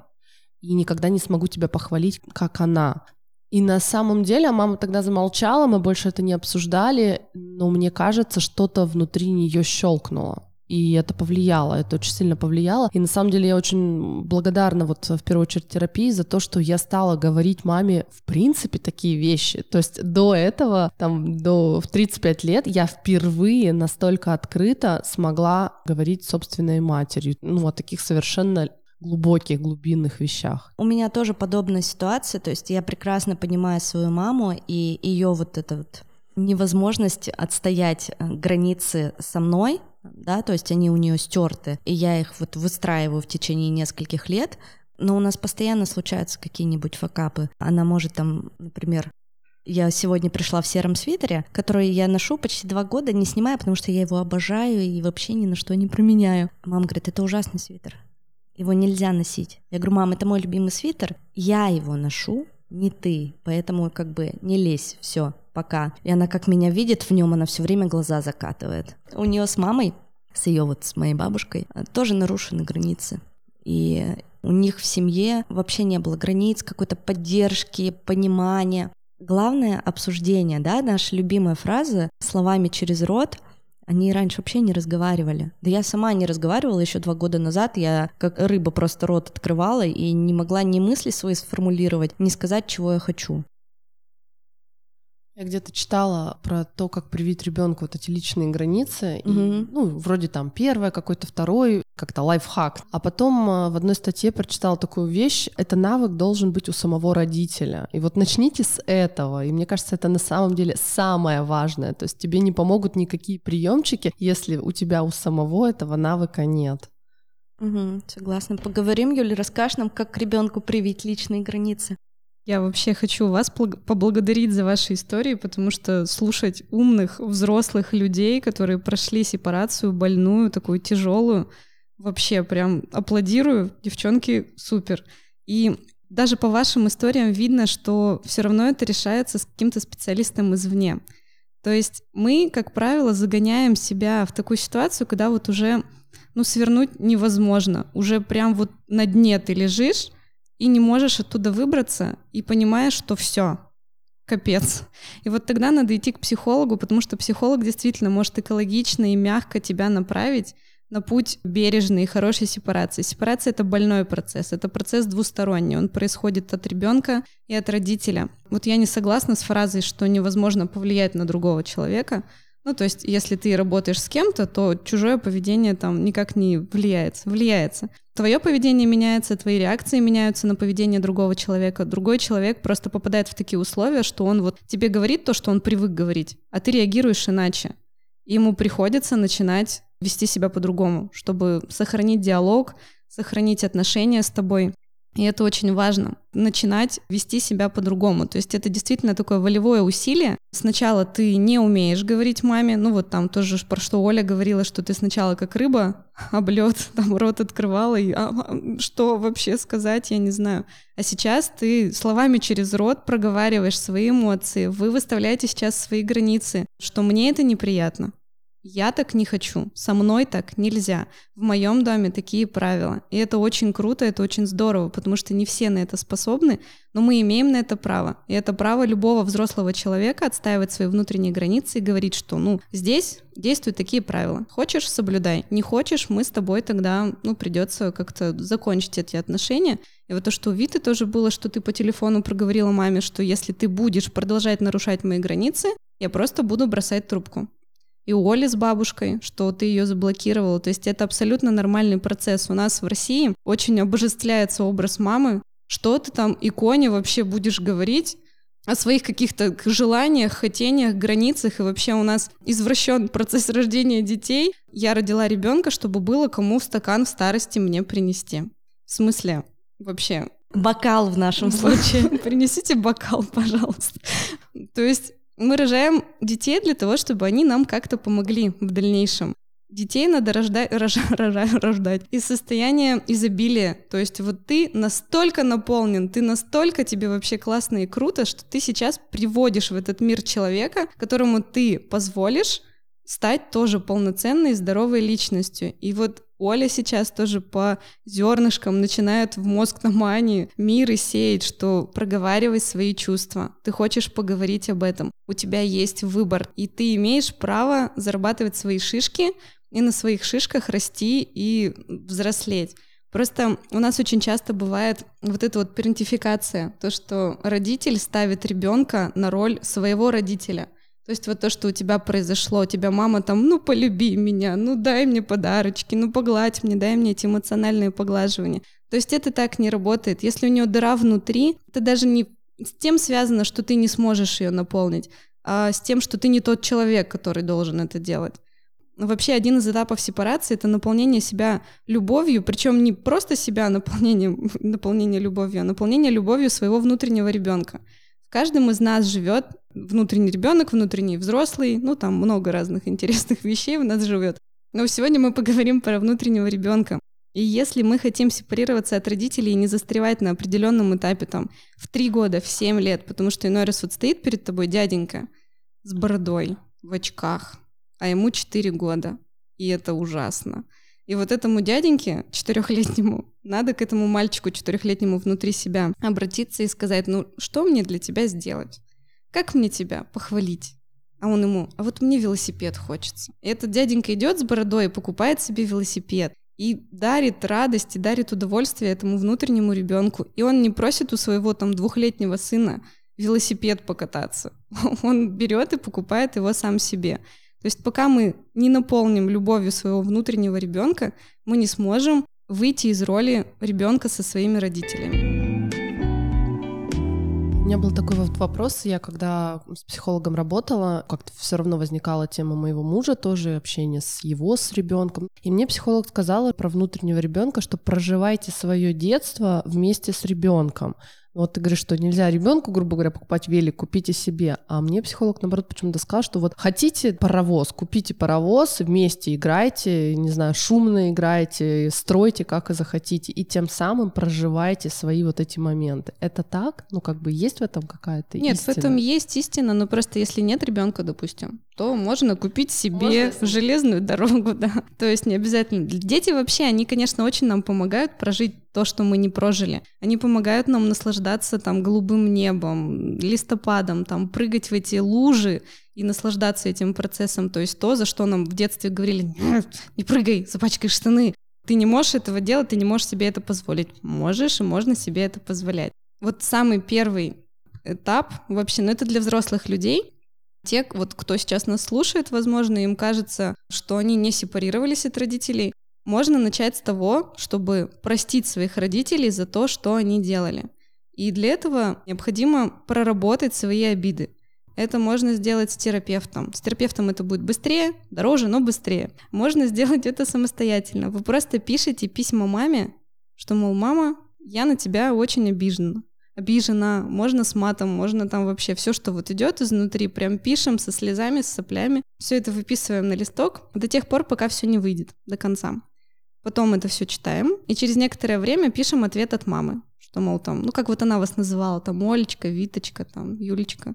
и никогда не смогу тебя похвалить, как она. И на самом деле а мама тогда замолчала, мы больше это не обсуждали, но мне кажется, что-то внутри нее щелкнуло. И это повлияло, это очень сильно повлияло. И на самом деле я очень благодарна вот в первую очередь терапии за то, что я стала говорить маме в принципе такие вещи. То есть до этого, там, до в 35 лет я впервые настолько открыто смогла говорить собственной матерью. Ну, о таких совершенно глубоких, глубинных вещах. У меня тоже подобная ситуация, то есть я прекрасно понимаю свою маму и ее вот это вот невозможность отстоять э, границы со мной, да, то есть они у нее стерты, и я их вот выстраиваю в течение нескольких лет, но у нас постоянно случаются какие-нибудь факапы. Она может там, например, я сегодня пришла в сером свитере, который я ношу почти два года, не снимая, потому что я его обожаю и вообще ни на что не променяю. Мама говорит, это ужасный свитер. Его нельзя носить. Я говорю, мам, это мой любимый свитер. Я его ношу, не ты. Поэтому как бы не лезь, все пока. И она как меня видит в нем, она все время глаза закатывает. У нее с мамой, с ее вот с моей бабушкой, тоже нарушены границы. И у них в семье вообще не было границ, какой-то поддержки, понимания. Главное обсуждение, да, наша любимая фраза словами через рот — они раньше вообще не разговаривали. Да я сама не разговаривала еще два года назад. Я как рыба просто рот открывала и не могла ни мысли свои сформулировать, ни сказать, чего я хочу. Я где-то читала про то, как привить ребенку вот эти личные границы. Угу. И, ну, вроде там первое, какой-то второй, как-то лайфхак. А потом а, в одной статье прочитала такую вещь. Это навык должен быть у самого родителя. И вот начните с этого. И мне кажется, это на самом деле самое важное. То есть тебе не помогут никакие приемчики, если у тебя у самого этого навыка нет. Угу, согласна. Поговорим, Юля, расскажешь нам, как ребенку привить личные границы. Я вообще хочу вас поблагодарить за ваши истории, потому что слушать умных, взрослых людей, которые прошли сепарацию больную, такую тяжелую, вообще прям аплодирую. Девчонки, супер. И даже по вашим историям видно, что все равно это решается с каким-то специалистом извне. То есть мы, как правило, загоняем себя в такую ситуацию, когда вот уже ну, свернуть невозможно. Уже прям вот на дне ты лежишь, и не можешь оттуда выбраться, и понимаешь, что все, капец. И вот тогда надо идти к психологу, потому что психолог действительно может экологично и мягко тебя направить на путь бережной и хорошей сепарации. Сепарация — это больной процесс, это процесс двусторонний, он происходит от ребенка и от родителя. Вот я не согласна с фразой, что невозможно повлиять на другого человека, ну, то есть, если ты работаешь с кем-то, то чужое поведение там никак не влияется. Влияется. Твое поведение меняется, твои реакции меняются на поведение другого человека. Другой человек просто попадает в такие условия, что он вот тебе говорит то, что он привык говорить, а ты реагируешь иначе. Ему приходится начинать вести себя по-другому, чтобы сохранить диалог, сохранить отношения с тобой. И это очень важно, начинать вести себя по-другому. То есть это действительно такое волевое усилие. Сначала ты не умеешь говорить маме, ну вот там тоже про что Оля говорила, что ты сначала как рыба об там рот открывала, и а, а, что вообще сказать, я не знаю. А сейчас ты словами через рот проговариваешь свои эмоции, вы выставляете сейчас свои границы, что мне это неприятно, я так не хочу, со мной так нельзя. В моем доме такие правила. И это очень круто, это очень здорово, потому что не все на это способны, но мы имеем на это право. И это право любого взрослого человека отстаивать свои внутренние границы и говорить, что, ну, здесь действуют такие правила. Хочешь, соблюдай. Не хочешь, мы с тобой тогда, ну, придется как-то закончить эти отношения. И вот то, что у Виты тоже было, что ты по телефону проговорила маме, что если ты будешь продолжать нарушать мои границы, я просто буду бросать трубку и у Оли с бабушкой, что ты ее заблокировала. То есть это абсолютно нормальный процесс. У нас в России очень обожествляется образ мамы. Что ты там иконе вообще будешь говорить? о своих каких-то желаниях, хотениях, границах. И вообще у нас извращен процесс рождения детей. Я родила ребенка, чтобы было кому стакан в старости мне принести. В смысле? Вообще. Бокал в нашем случае. Принесите бокал, пожалуйста. То есть мы рожаем детей для того, чтобы они нам как-то помогли в дальнейшем. Детей надо рождать, рож, рождать из состояния изобилия. То есть вот ты настолько наполнен, ты настолько тебе вообще классно и круто, что ты сейчас приводишь в этот мир человека, которому ты позволишь стать тоже полноценной, здоровой личностью. И вот Оля сейчас тоже по зернышкам начинает в мозг на мани мир и сеять, что проговаривай свои чувства. Ты хочешь поговорить об этом. У тебя есть выбор, и ты имеешь право зарабатывать свои шишки и на своих шишках расти и взрослеть. Просто у нас очень часто бывает вот эта вот парентификация, то, что родитель ставит ребенка на роль своего родителя. То есть вот то, что у тебя произошло, у тебя мама там, ну полюби меня, ну дай мне подарочки, ну погладь мне, дай мне эти эмоциональные поглаживания. То есть это так не работает. Если у нее дыра внутри, это даже не с тем связано, что ты не сможешь ее наполнить, а с тем, что ты не тот человек, который должен это делать. Вообще один из этапов сепарации — это наполнение себя любовью, причем не просто себя наполнение, наполнение любовью, а наполнение любовью своего внутреннего ребенка. В каждом из нас живет внутренний ребенок, внутренний взрослый, ну там много разных интересных вещей у нас живет. Но сегодня мы поговорим про внутреннего ребенка. И если мы хотим сепарироваться от родителей и не застревать на определенном этапе, там, в три года, в семь лет, потому что иной раз вот стоит перед тобой дяденька с бородой, в очках, а ему 4 года. И это ужасно. И вот этому дяденьке четырехлетнему надо к этому мальчику четырехлетнему внутри себя обратиться и сказать, ну что мне для тебя сделать? Как мне тебя похвалить? А он ему, а вот мне велосипед хочется. И этот дяденька идет с бородой и покупает себе велосипед и дарит радость и дарит удовольствие этому внутреннему ребенку. И он не просит у своего там двухлетнего сына велосипед покататься. Он берет и покупает его сам себе. То есть пока мы не наполним любовью своего внутреннего ребенка, мы не сможем выйти из роли ребенка со своими родителями. У меня был такой вот вопрос, я когда с психологом работала, как-то все равно возникала тема моего мужа, тоже общение с его, с ребенком. И мне психолог сказала про внутреннего ребенка, что проживайте свое детство вместе с ребенком. Вот ты говоришь, что нельзя ребенку, грубо говоря, покупать велик, купите себе. А мне психолог, наоборот, почему-то сказал, что вот хотите паровоз, купите паровоз, вместе играйте, не знаю, шумно играйте, стройте, как и захотите, и тем самым проживайте свои вот эти моменты. Это так? Ну, как бы есть в этом какая-то Нет, истина? в этом есть истина, но просто если нет ребенка, допустим, то можно купить себе можно, железную дорогу, да. То есть не обязательно. Дети вообще, они, конечно, очень нам помогают прожить то, что мы не прожили. Они помогают нам наслаждаться там голубым небом, листопадом, там прыгать в эти лужи и наслаждаться этим процессом. То есть то, за что нам в детстве говорили, не прыгай, запачкаешь штаны. Ты не можешь этого делать, ты не можешь себе это позволить. Можешь, и можно себе это позволять. Вот самый первый этап вообще, ну это для взрослых людей, те, вот кто сейчас нас слушает, возможно, им кажется, что они не сепарировались от родителей, можно начать с того, чтобы простить своих родителей за то, что они делали. И для этого необходимо проработать свои обиды. Это можно сделать с терапевтом. С терапевтом это будет быстрее, дороже, но быстрее. Можно сделать это самостоятельно. Вы просто пишете письма маме, что, мол, мама, я на тебя очень обижена. Обижена, можно с матом, можно там вообще все, что вот идет изнутри, прям пишем со слезами, с соплями. Все это выписываем на листок до тех пор, пока все не выйдет до конца. Потом это все читаем, и через некоторое время пишем ответ от мамы, что, мол, там, ну, как вот она вас называла, там, Олечка, Виточка, там, Юлечка.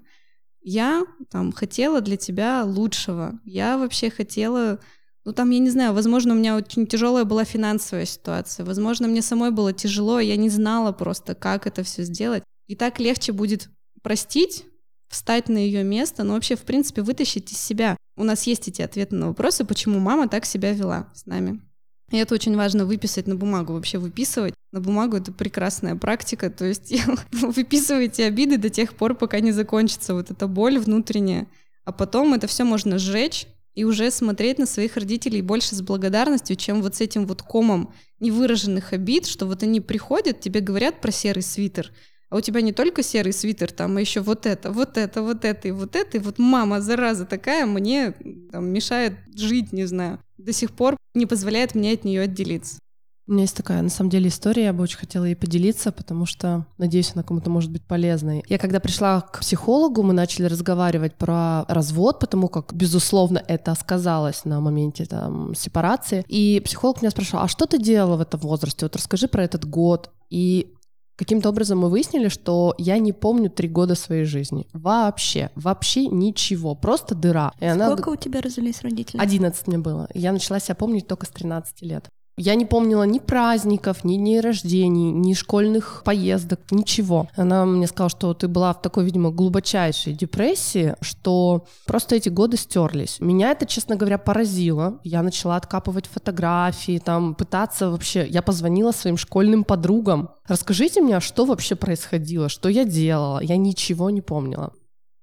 Я, там, хотела для тебя лучшего. Я вообще хотела, ну, там, я не знаю, возможно, у меня очень тяжелая была финансовая ситуация, возможно, мне самой было тяжело, я не знала просто, как это все сделать. И так легче будет простить, встать на ее место, но вообще, в принципе, вытащить из себя. У нас есть эти ответы на вопросы, почему мама так себя вела с нами. И это очень важно выписать на бумагу, вообще выписывать. На бумагу это прекрасная практика, то есть выписывайте обиды до тех пор, пока не закончится вот эта боль внутренняя. А потом это все можно сжечь и уже смотреть на своих родителей больше с благодарностью, чем вот с этим вот комом невыраженных обид, что вот они приходят, тебе говорят про серый свитер, а у тебя не только серый свитер, там, а еще вот это, вот это, вот это и вот это, и вот мама, зараза такая, мне там, мешает жить, не знаю, до сих пор не позволяет мне от нее отделиться. У меня есть такая, на самом деле, история, я бы очень хотела ей поделиться, потому что, надеюсь, она кому-то может быть полезной. Я когда пришла к психологу, мы начали разговаривать про развод, потому как, безусловно, это сказалось на моменте там, сепарации. И психолог меня спрашивал, а что ты делала в этом возрасте? Вот расскажи про этот год. И Каким-то образом мы выяснили, что я не помню три года своей жизни. Вообще, вообще ничего, просто дыра. И Сколько она... у тебя развелись родители? 11 мне было. Я начала себя помнить только с 13 лет. Я не помнила ни праздников, ни дней рождений, ни школьных поездок, ничего. Она мне сказала, что ты была в такой, видимо, глубочайшей депрессии, что просто эти годы стерлись. Меня это, честно говоря, поразило. Я начала откапывать фотографии, там, пытаться вообще... Я позвонила своим школьным подругам. Расскажите мне, а что вообще происходило, что я делала. Я ничего не помнила.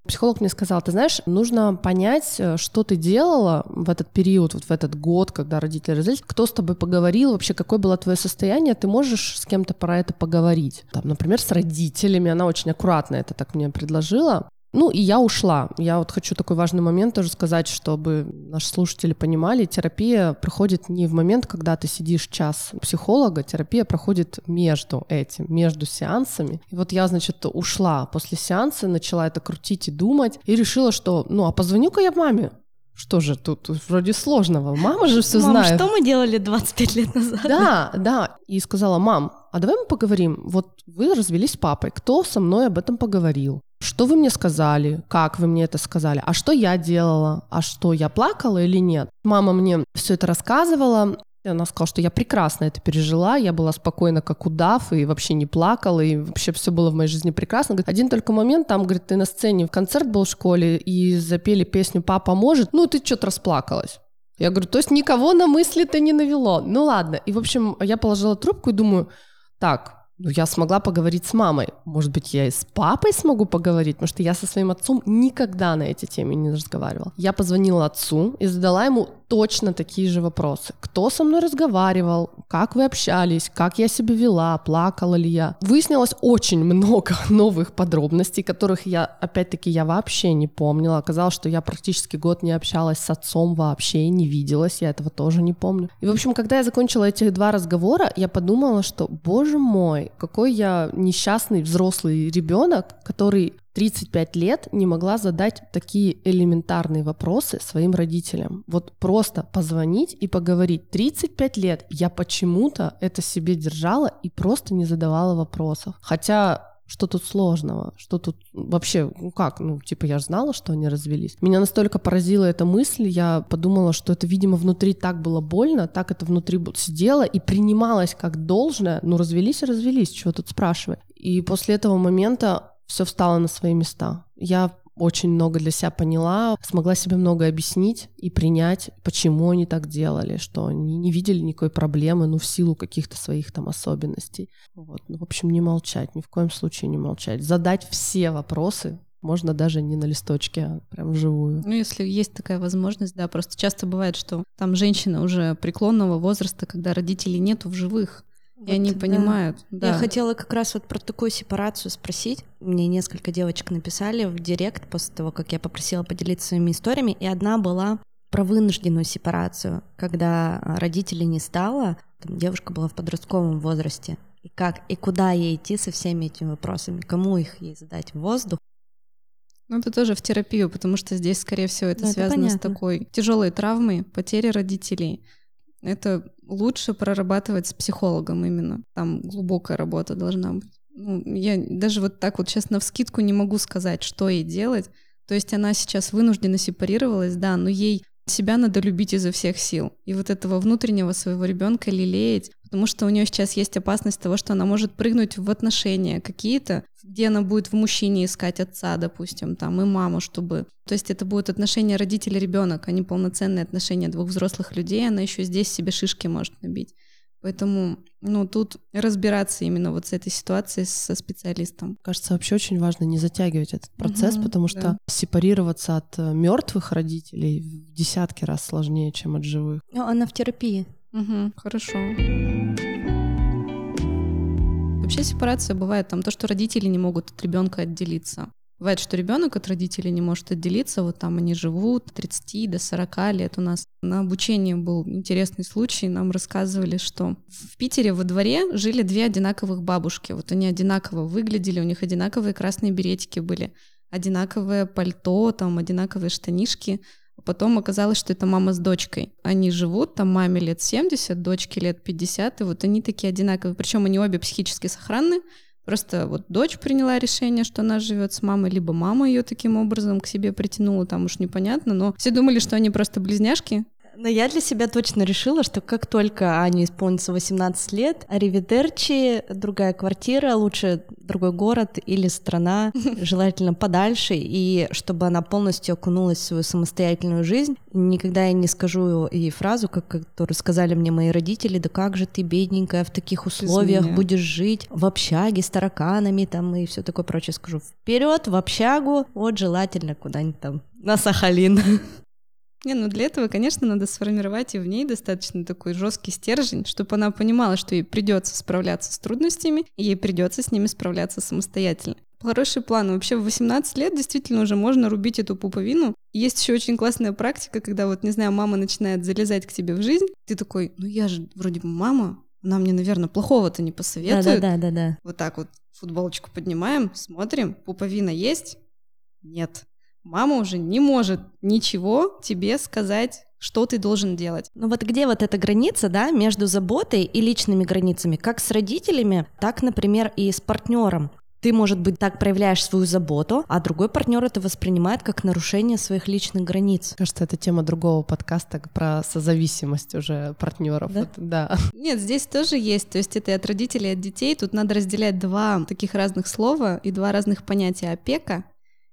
Психолог мне сказал, ты знаешь, нужно понять, э, что ты делала в этот период, вот в этот год, когда родители развелись, кто с тобой поговорил, вообще какое было твое состояние, ты можешь с кем-то про это поговорить. Там, например, с родителями, она очень аккуратно это так мне предложила. Ну, и я ушла. Я вот хочу такой важный момент тоже сказать, чтобы наши слушатели понимали, терапия проходит не в момент, когда ты сидишь час психолога, терапия проходит между этим, между сеансами. И вот я, значит, ушла после сеанса, начала это крутить и думать, и решила, что, ну, а позвоню-ка я маме, что же тут, тут вроде сложного? Мама же все Мам, знает. что мы делали 25 лет назад? Да, да. И сказала, мам, а давай мы поговорим. Вот вы развелись с папой. Кто со мной об этом поговорил? Что вы мне сказали? Как вы мне это сказали? А что я делала? А что, я плакала или нет? Мама мне все это рассказывала. Она сказала, что я прекрасно это пережила, я была спокойна, как удав, и вообще не плакала, и вообще все было в моей жизни прекрасно. Говорит, один только момент, там, говорит, ты на сцене, в концерт был в школе, и запели песню «Папа может», ну, ты что-то расплакалась. Я говорю, то есть никого на мысли-то не навело. Ну ладно. И, в общем, я положила трубку и думаю, так, ну, я смогла поговорить с мамой. Может быть, я и с папой смогу поговорить, потому что я со своим отцом никогда на эти темы не разговаривала. Я позвонила отцу и задала ему точно такие же вопросы. Кто со мной разговаривал? Как вы общались? Как я себя вела? Плакала ли я? Выяснилось очень много новых подробностей, которых я, опять-таки, я вообще не помнила. Оказалось, что я практически год не общалась с отцом вообще, не виделась, я этого тоже не помню. И, в общем, когда я закончила эти два разговора, я подумала, что, боже мой, какой я несчастный взрослый ребенок, который 35 лет не могла задать такие элементарные вопросы своим родителям. Вот просто позвонить и поговорить. 35 лет я почему-то это себе держала и просто не задавала вопросов. Хотя что тут сложного? Что тут вообще, ну как, ну типа я же знала, что они развелись. Меня настолько поразила эта мысль, я подумала, что это, видимо, внутри так было больно, так это внутри сидело и принималось как должное. Ну развелись и развелись, чего тут спрашивать. И после этого момента все встало на свои места. Я очень много для себя поняла, смогла себе много объяснить и принять, почему они так делали, что они не видели никакой проблемы, ну, в силу каких-то своих там особенностей. Вот. Ну, в общем, не молчать, ни в коем случае не молчать. Задать все вопросы, можно даже не на листочке, а прям вживую. Ну, если есть такая возможность, да, просто часто бывает, что там женщина уже преклонного возраста, когда родителей нету в живых, вот, и они да. понимают. Да. Я хотела как раз вот про такую сепарацию спросить. Мне несколько девочек написали в директ после того, как я попросила поделиться своими историями, и одна была про вынужденную сепарацию, когда родителей не стало, там, девушка была в подростковом возрасте, и как, и куда ей идти со всеми этими вопросами, кому их ей задать в воздух. Ну, это тоже в терапию, потому что здесь, скорее всего, это ну, связано это с такой тяжелой травмой, потерей родителей. Это лучше прорабатывать с психологом именно. Там глубокая работа должна быть. Ну, я даже вот так вот сейчас на вскидку не могу сказать, что ей делать. То есть она сейчас вынуждена сепарировалась, да, но ей себя надо любить изо всех сил. И вот этого внутреннего своего ребенка лелеять, потому что у нее сейчас есть опасность того, что она может прыгнуть в отношения какие-то, где она будет в мужчине искать отца, допустим, там, и маму, чтобы... То есть это будут отношения родитель-ребенок, а не полноценные отношения двух взрослых людей, она еще здесь себе шишки может набить. Поэтому, ну, тут разбираться именно вот с этой ситуацией со специалистом. Кажется, вообще очень важно не затягивать этот процесс, угу, потому что да. сепарироваться от э, мертвых родителей в десятки раз сложнее, чем от живых. Ну, она в терапии. Угу, хорошо. Вообще сепарация бывает там то, что родители не могут от ребенка отделиться. Бывает, что ребенок от родителей не может отделиться, вот там они живут 30 до 40 лет у нас. На обучении был интересный случай, нам рассказывали, что в Питере во дворе жили две одинаковых бабушки. Вот они одинаково выглядели, у них одинаковые красные беретики были, одинаковое пальто, там одинаковые штанишки. Потом оказалось, что это мама с дочкой. Они живут, там маме лет 70, дочке лет 50, и вот они такие одинаковые. Причем они обе психически сохранны, Просто вот дочь приняла решение, что она живет с мамой, либо мама ее таким образом к себе притянула, там уж непонятно, но все думали, что они просто близняшки, но я для себя точно решила, что как только Ане исполнится 18 лет, Аривидерчи, другая квартира, лучше другой город или страна, желательно подальше, и чтобы она полностью окунулась в свою самостоятельную жизнь. Никогда я не скажу ей фразу, как, которую сказали мне мои родители, да как же ты, бедненькая, в таких условиях будешь жить в общаге с тараканами там и все такое прочее. Скажу, вперед в общагу, вот желательно куда-нибудь там на Сахалин. Не, ну для этого, конечно, надо сформировать и в ней достаточно такой жесткий стержень, чтобы она понимала, что ей придется справляться с трудностями, и ей придется с ними справляться самостоятельно. Хороший план. Вообще в 18 лет действительно уже можно рубить эту пуповину. Есть еще очень классная практика, когда вот, не знаю, мама начинает залезать к тебе в жизнь, ты такой, ну я же вроде бы мама, она мне, наверное, плохого-то не посоветует. Да-да-да. Вот так вот футболочку поднимаем, смотрим, пуповина есть? Нет мама уже не может ничего тебе сказать, что ты должен делать. Ну вот где вот эта граница, да, между заботой и личными границами, как с родителями, так, например, и с партнером. Ты, может быть, так проявляешь свою заботу, а другой партнер это воспринимает как нарушение своих личных границ. Кажется, это тема другого подкаста про созависимость уже партнеров. Да? Вот, да. Нет, здесь тоже есть. То есть это и от родителей, и от детей. Тут надо разделять два таких разных слова и два разных понятия. Опека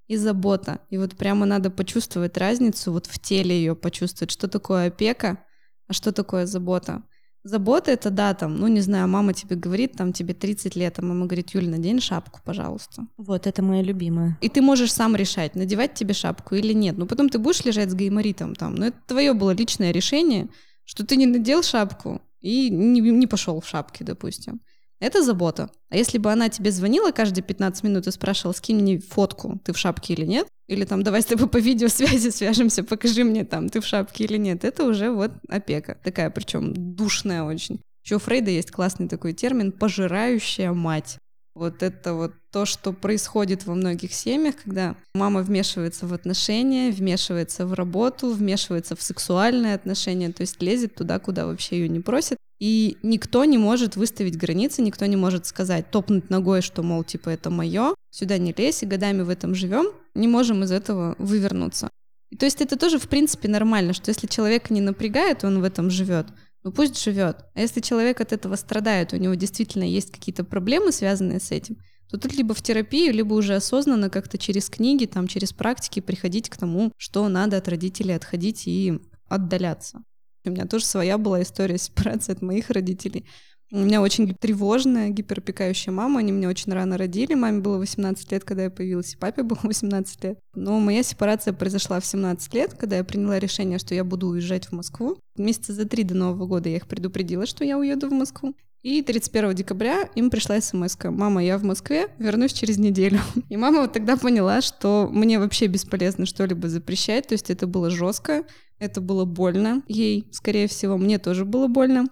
и забота. И вот прямо надо почувствовать разницу, вот в теле ее почувствовать, что такое опека, а что такое забота. Забота — это, да, там, ну, не знаю, мама тебе говорит, там, тебе 30 лет, а мама говорит, Юль, надень шапку, пожалуйста. Вот, это моя любимая. И ты можешь сам решать, надевать тебе шапку или нет. Ну, потом ты будешь лежать с гайморитом там, но это твое было личное решение, что ты не надел шапку и не, не пошел в шапке, допустим. Это забота. А если бы она тебе звонила каждые 15 минут и спрашивала, скинь мне фотку, ты в шапке или нет, или там, давай с тобой по видеосвязи свяжемся, покажи мне там, ты в шапке или нет, это уже вот опека. Такая, причем душная очень. Еще у Фрейда есть классный такой термин «пожирающая мать». Вот это вот то, что происходит во многих семьях, когда мама вмешивается в отношения, вмешивается в работу, вмешивается в сексуальные отношения, то есть лезет туда, куда вообще ее не просит. И никто не может выставить границы, никто не может сказать, топнуть ногой, что, мол, типа, это мое, сюда не лезь, и годами в этом живем, не можем из этого вывернуться. То есть это тоже, в принципе, нормально, что если человека не напрягает, он в этом живет, ну пусть живет. А если человек от этого страдает, у него действительно есть какие-то проблемы, связанные с этим, то тут либо в терапию, либо уже осознанно как-то через книги, там, через практики приходить к тому, что надо от родителей отходить и отдаляться. У меня тоже своя была история сепарации от моих родителей. У меня очень тревожная, гиперопекающая мама. Они меня очень рано родили. Маме было 18 лет, когда я появилась, и папе было 18 лет. Но моя сепарация произошла в 17 лет, когда я приняла решение, что я буду уезжать в Москву. Месяца за три до Нового года я их предупредила, что я уеду в Москву. И 31 декабря им пришла смс -ка. «Мама, я в Москве, вернусь через неделю». И мама вот тогда поняла, что мне вообще бесполезно что-либо запрещать, то есть это было жестко, это было больно ей, скорее всего, мне тоже было больно.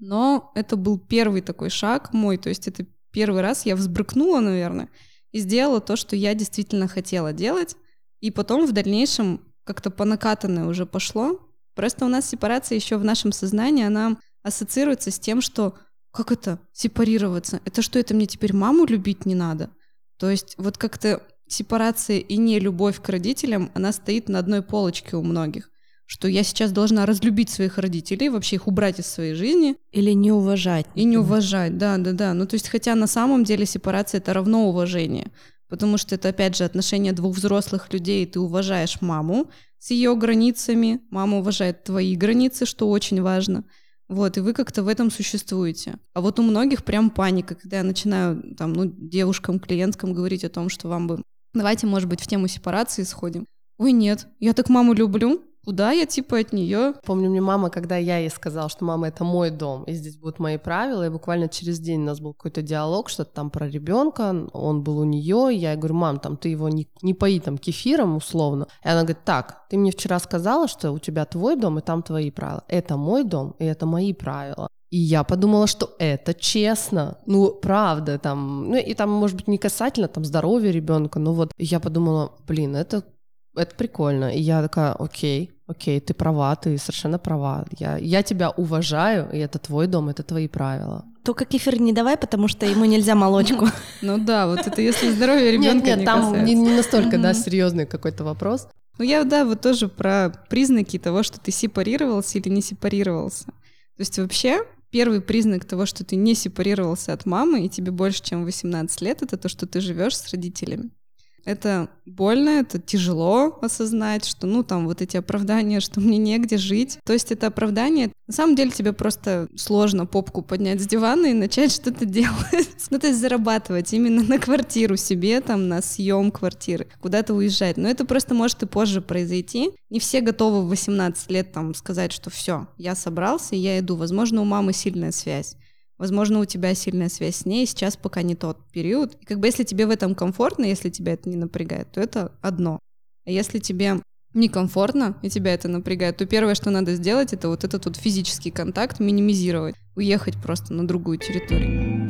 Но это был первый такой шаг мой, то есть это первый раз я взбрыкнула, наверное, и сделала то, что я действительно хотела делать. И потом в дальнейшем как-то по накатанной уже пошло. Просто у нас сепарация еще в нашем сознании, она ассоциируется с тем, что как это сепарироваться? Это что, это мне теперь маму любить не надо? То есть вот как-то сепарация и не любовь к родителям, она стоит на одной полочке у многих что я сейчас должна разлюбить своих родителей, вообще их убрать из своей жизни. Или не уважать. И не уважать, да, да, да. Ну, то есть, хотя на самом деле сепарация — это равно уважение, потому что это, опять же, отношение двух взрослых людей, ты уважаешь маму с ее границами, мама уважает твои границы, что очень важно. Вот, и вы как-то в этом существуете. А вот у многих прям паника, когда я начинаю там, ну, девушкам, клиенткам говорить о том, что вам бы... Давайте, может быть, в тему сепарации сходим. Ой, нет, я так маму люблю, Куда я типа от нее? Помню, мне мама, когда я ей сказала, что мама это мой дом, и здесь будут мои правила, и буквально через день у нас был какой-то диалог, что-то там про ребенка, он был у нее, я говорю, мам, там ты его не, не пои там кефиром условно. И она говорит, так, ты мне вчера сказала, что у тебя твой дом, и там твои правила. Это мой дом, и это мои правила. И я подумала, что это честно. Ну, правда, там, ну и там, может быть, не касательно там здоровья ребенка, но вот я подумала, блин, это Это прикольно. И я такая, окей, окей, ты права, ты совершенно права. Я, я тебя уважаю, и это твой дом, это твои правила. Только кефир не давай, потому что ему нельзя молочку. Ну да, вот это если здоровье ребенка Нет, нет, там не настолько, да, серьезный какой-то вопрос. Ну я, да, вот тоже про признаки того, что ты сепарировался или не сепарировался. То есть вообще первый признак того, что ты не сепарировался от мамы, и тебе больше, чем 18 лет, это то, что ты живешь с родителями. Это больно, это тяжело осознать, что, ну, там, вот эти оправдания, что мне негде жить. То есть это оправдание. На самом деле тебе просто сложно попку поднять с дивана и начать что-то делать. ну, то есть зарабатывать именно на квартиру себе, там, на съем квартиры, куда-то уезжать. Но это просто может и позже произойти. Не все готовы в 18 лет, там, сказать, что все, я собрался, я иду. Возможно, у мамы сильная связь. Возможно, у тебя сильная связь с ней, сейчас пока не тот период. И как бы если тебе в этом комфортно, если тебя это не напрягает, то это одно. А если тебе некомфортно, и тебя это напрягает, то первое, что надо сделать, это вот этот вот физический контакт минимизировать, уехать просто на другую территорию.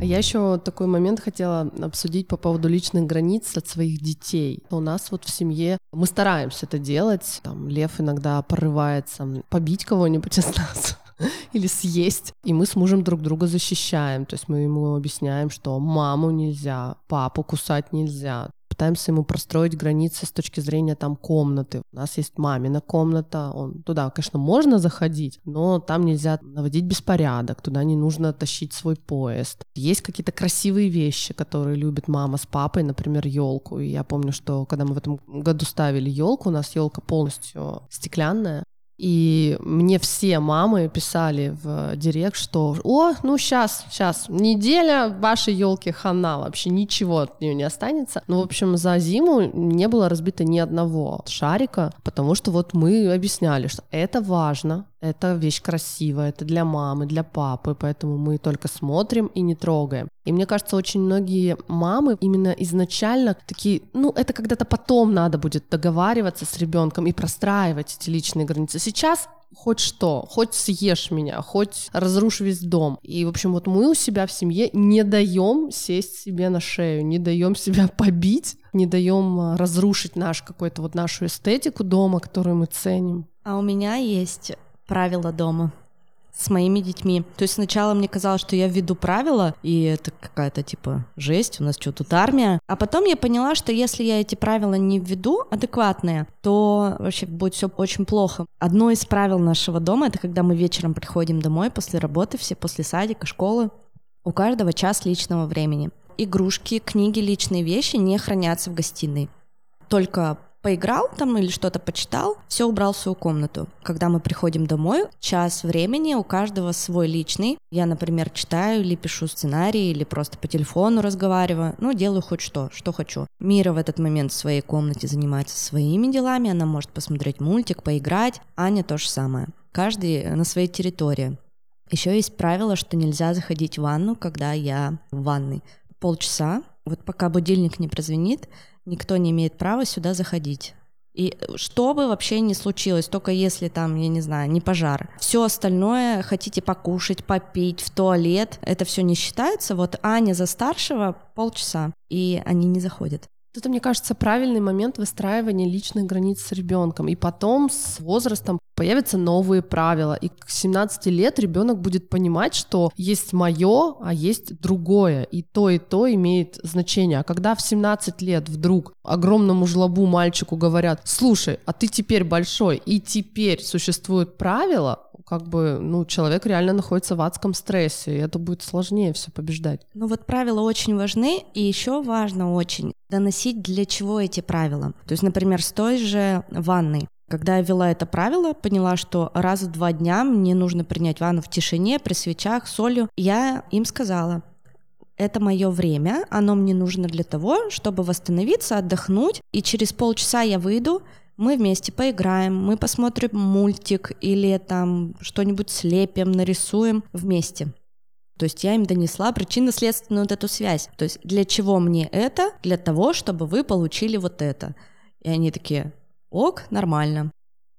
А я еще такой момент хотела обсудить по поводу личных границ от своих детей. У нас вот в семье мы стараемся это делать. Там Лев иногда порывается побить кого-нибудь из нас. или съесть. И мы с мужем друг друга защищаем. То есть мы ему объясняем, что маму нельзя, папу кусать нельзя. Пытаемся ему простроить границы с точки зрения там комнаты. У нас есть мамина комната, он туда, конечно, можно заходить, но там нельзя наводить беспорядок, туда не нужно тащить свой поезд. Есть какие-то красивые вещи, которые любит мама с папой, например, елку. И я помню, что когда мы в этом году ставили елку, у нас елка полностью стеклянная, и мне все мамы писали в директ, что «О, ну сейчас, сейчас, неделя вашей елки хана, вообще ничего от нее не останется». Ну, в общем, за зиму не было разбито ни одного шарика, потому что вот мы объясняли, что это важно, это вещь красивая, это для мамы, для папы, поэтому мы только смотрим и не трогаем. И мне кажется, очень многие мамы именно изначально такие, ну, это когда-то потом надо будет договариваться с ребенком и простраивать эти личные границы. Сейчас хоть что, хоть съешь меня, хоть разрушь весь дом. И, в общем, вот мы у себя в семье не даем сесть себе на шею, не даем себя побить, не даем а, разрушить наш какой-то вот нашу эстетику дома, которую мы ценим. А у меня есть правила дома с моими детьми. То есть сначала мне казалось, что я введу правила, и это какая-то типа жесть, у нас что, тут армия. А потом я поняла, что если я эти правила не введу адекватные, то вообще будет все очень плохо. Одно из правил нашего дома — это когда мы вечером приходим домой после работы, все после садика, школы, у каждого час личного времени. Игрушки, книги, личные вещи не хранятся в гостиной. Только поиграл там или что-то почитал, все убрал в свою комнату. Когда мы приходим домой, час времени у каждого свой личный. Я, например, читаю или пишу сценарий, или просто по телефону разговариваю. Ну, делаю хоть что, что хочу. Мира в этот момент в своей комнате занимается своими делами, она может посмотреть мультик, поиграть. Аня то же самое. Каждый на своей территории. Еще есть правило, что нельзя заходить в ванну, когда я в ванной. Полчаса, вот пока будильник не прозвенит, никто не имеет права сюда заходить. И что бы вообще ни случилось, только если там, я не знаю, не пожар. Все остальное, хотите покушать, попить, в туалет, это все не считается. Вот Аня за старшего полчаса, и они не заходят. Это, мне кажется, правильный момент выстраивания личных границ с ребенком. И потом с возрастом появятся новые правила. И к 17 лет ребенок будет понимать, что есть мое, а есть другое. И то, и то имеет значение. А когда в 17 лет вдруг огромному жлобу мальчику говорят, слушай, а ты теперь большой, и теперь существуют правила, как бы, ну, человек реально находится в адском стрессе, и это будет сложнее все побеждать. Ну вот правила очень важны, и еще важно очень доносить, для чего эти правила. То есть, например, с той же ванной. Когда я вела это правило, поняла, что раз в два дня мне нужно принять ванну в тишине, при свечах, солью. Я им сказала, это мое время, оно мне нужно для того, чтобы восстановиться, отдохнуть, и через полчаса я выйду, мы вместе поиграем, мы посмотрим мультик или там что-нибудь слепим, нарисуем вместе. То есть я им донесла причинно-следственную вот эту связь. То есть для чего мне это? Для того, чтобы вы получили вот это. И они такие, ок, нормально.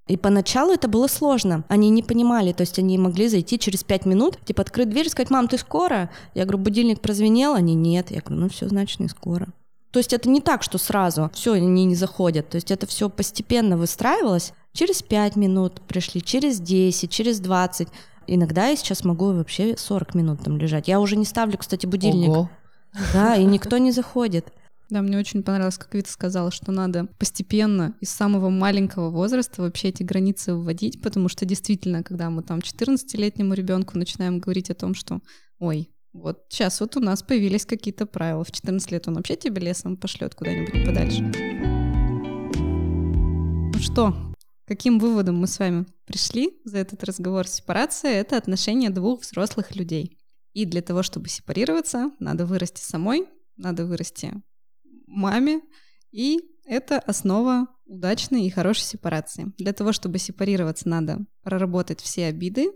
И поначалу это было сложно. Они не понимали, то есть они могли зайти через пять минут, типа открыть дверь и сказать, мам, ты скоро? Я говорю, будильник прозвенел, они нет. Я говорю, ну все, значит, не скоро. То есть это не так, что сразу все, они не заходят. То есть это все постепенно выстраивалось. Через 5 минут пришли, через 10, через 20. Иногда я сейчас могу вообще 40 минут там лежать. Я уже не ставлю, кстати, будильник. Ого. Да, и никто не заходит. Да, мне очень понравилось, как Вита сказала, что надо постепенно из самого маленького возраста вообще эти границы вводить, потому что действительно, когда мы там 14-летнему ребенку начинаем говорить о том, что ой, вот сейчас вот у нас появились какие-то правила. В 14 лет он вообще тебе лесом пошлет куда-нибудь подальше. Ну что, каким выводом мы с вами пришли за этот разговор? Сепарация — это отношения двух взрослых людей. И для того, чтобы сепарироваться, надо вырасти самой, надо вырасти маме, и это основа удачной и хорошей сепарации. Для того, чтобы сепарироваться, надо проработать все обиды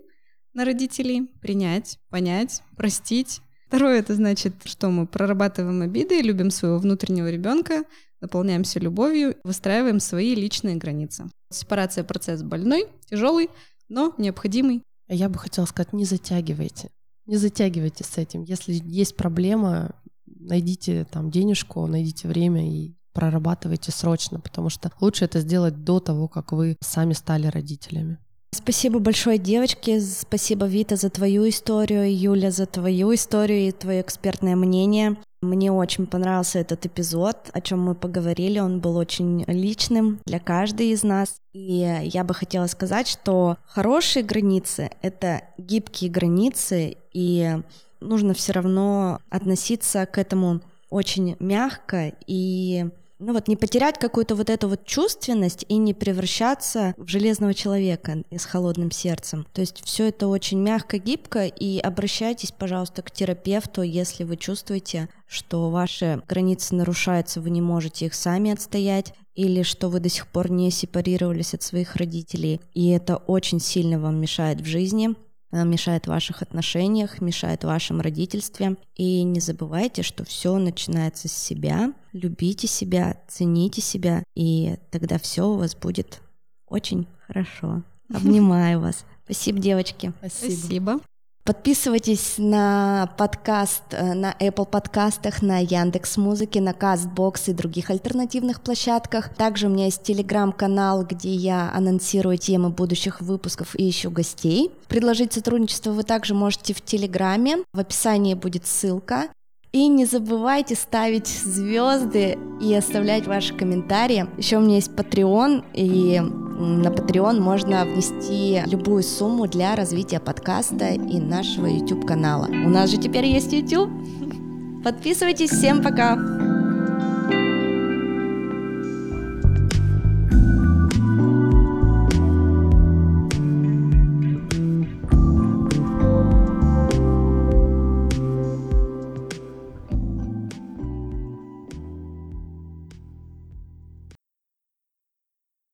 на родителей, принять, понять, простить. Второе, это значит, что мы прорабатываем обиды, любим своего внутреннего ребенка, наполняемся любовью, выстраиваем свои личные границы. Сепарация процесс больной, тяжелый, но необходимый. Я бы хотела сказать, не затягивайте. Не затягивайте с этим. Если есть проблема, найдите там денежку, найдите время и прорабатывайте срочно, потому что лучше это сделать до того, как вы сами стали родителями. Спасибо большое, девочки. Спасибо, Вита, за твою историю, Юля, за твою историю и твое экспертное мнение. Мне очень понравился этот эпизод, о чем мы поговорили. Он был очень личным для каждой из нас. И я бы хотела сказать, что хорошие границы — это гибкие границы, и нужно все равно относиться к этому очень мягко и ну вот не потерять какую-то вот эту вот чувственность и не превращаться в железного человека с холодным сердцем. То есть все это очень мягко, гибко, и обращайтесь, пожалуйста, к терапевту, если вы чувствуете, что ваши границы нарушаются, вы не можете их сами отстоять, или что вы до сих пор не сепарировались от своих родителей, и это очень сильно вам мешает в жизни. Она мешает в ваших отношениях, мешает в вашем родительстве. И не забывайте, что все начинается с себя. Любите себя, цените себя, и тогда все у вас будет очень хорошо. Обнимаю вас. Спасибо, девочки. Спасибо. Спасибо. Подписывайтесь на подкаст э, на Apple подкастах, на Яндекс Музыке, на Castbox и других альтернативных площадках. Также у меня есть телеграм-канал, где я анонсирую темы будущих выпусков и ищу гостей. Предложить сотрудничество вы также можете в Телеграме. В описании будет ссылка. И не забывайте ставить звезды и оставлять ваши комментарии. Еще у меня есть Patreon, и на Patreon можно внести любую сумму для развития подкаста и нашего YouTube канала. У нас же теперь есть YouTube. Подписывайтесь, всем пока!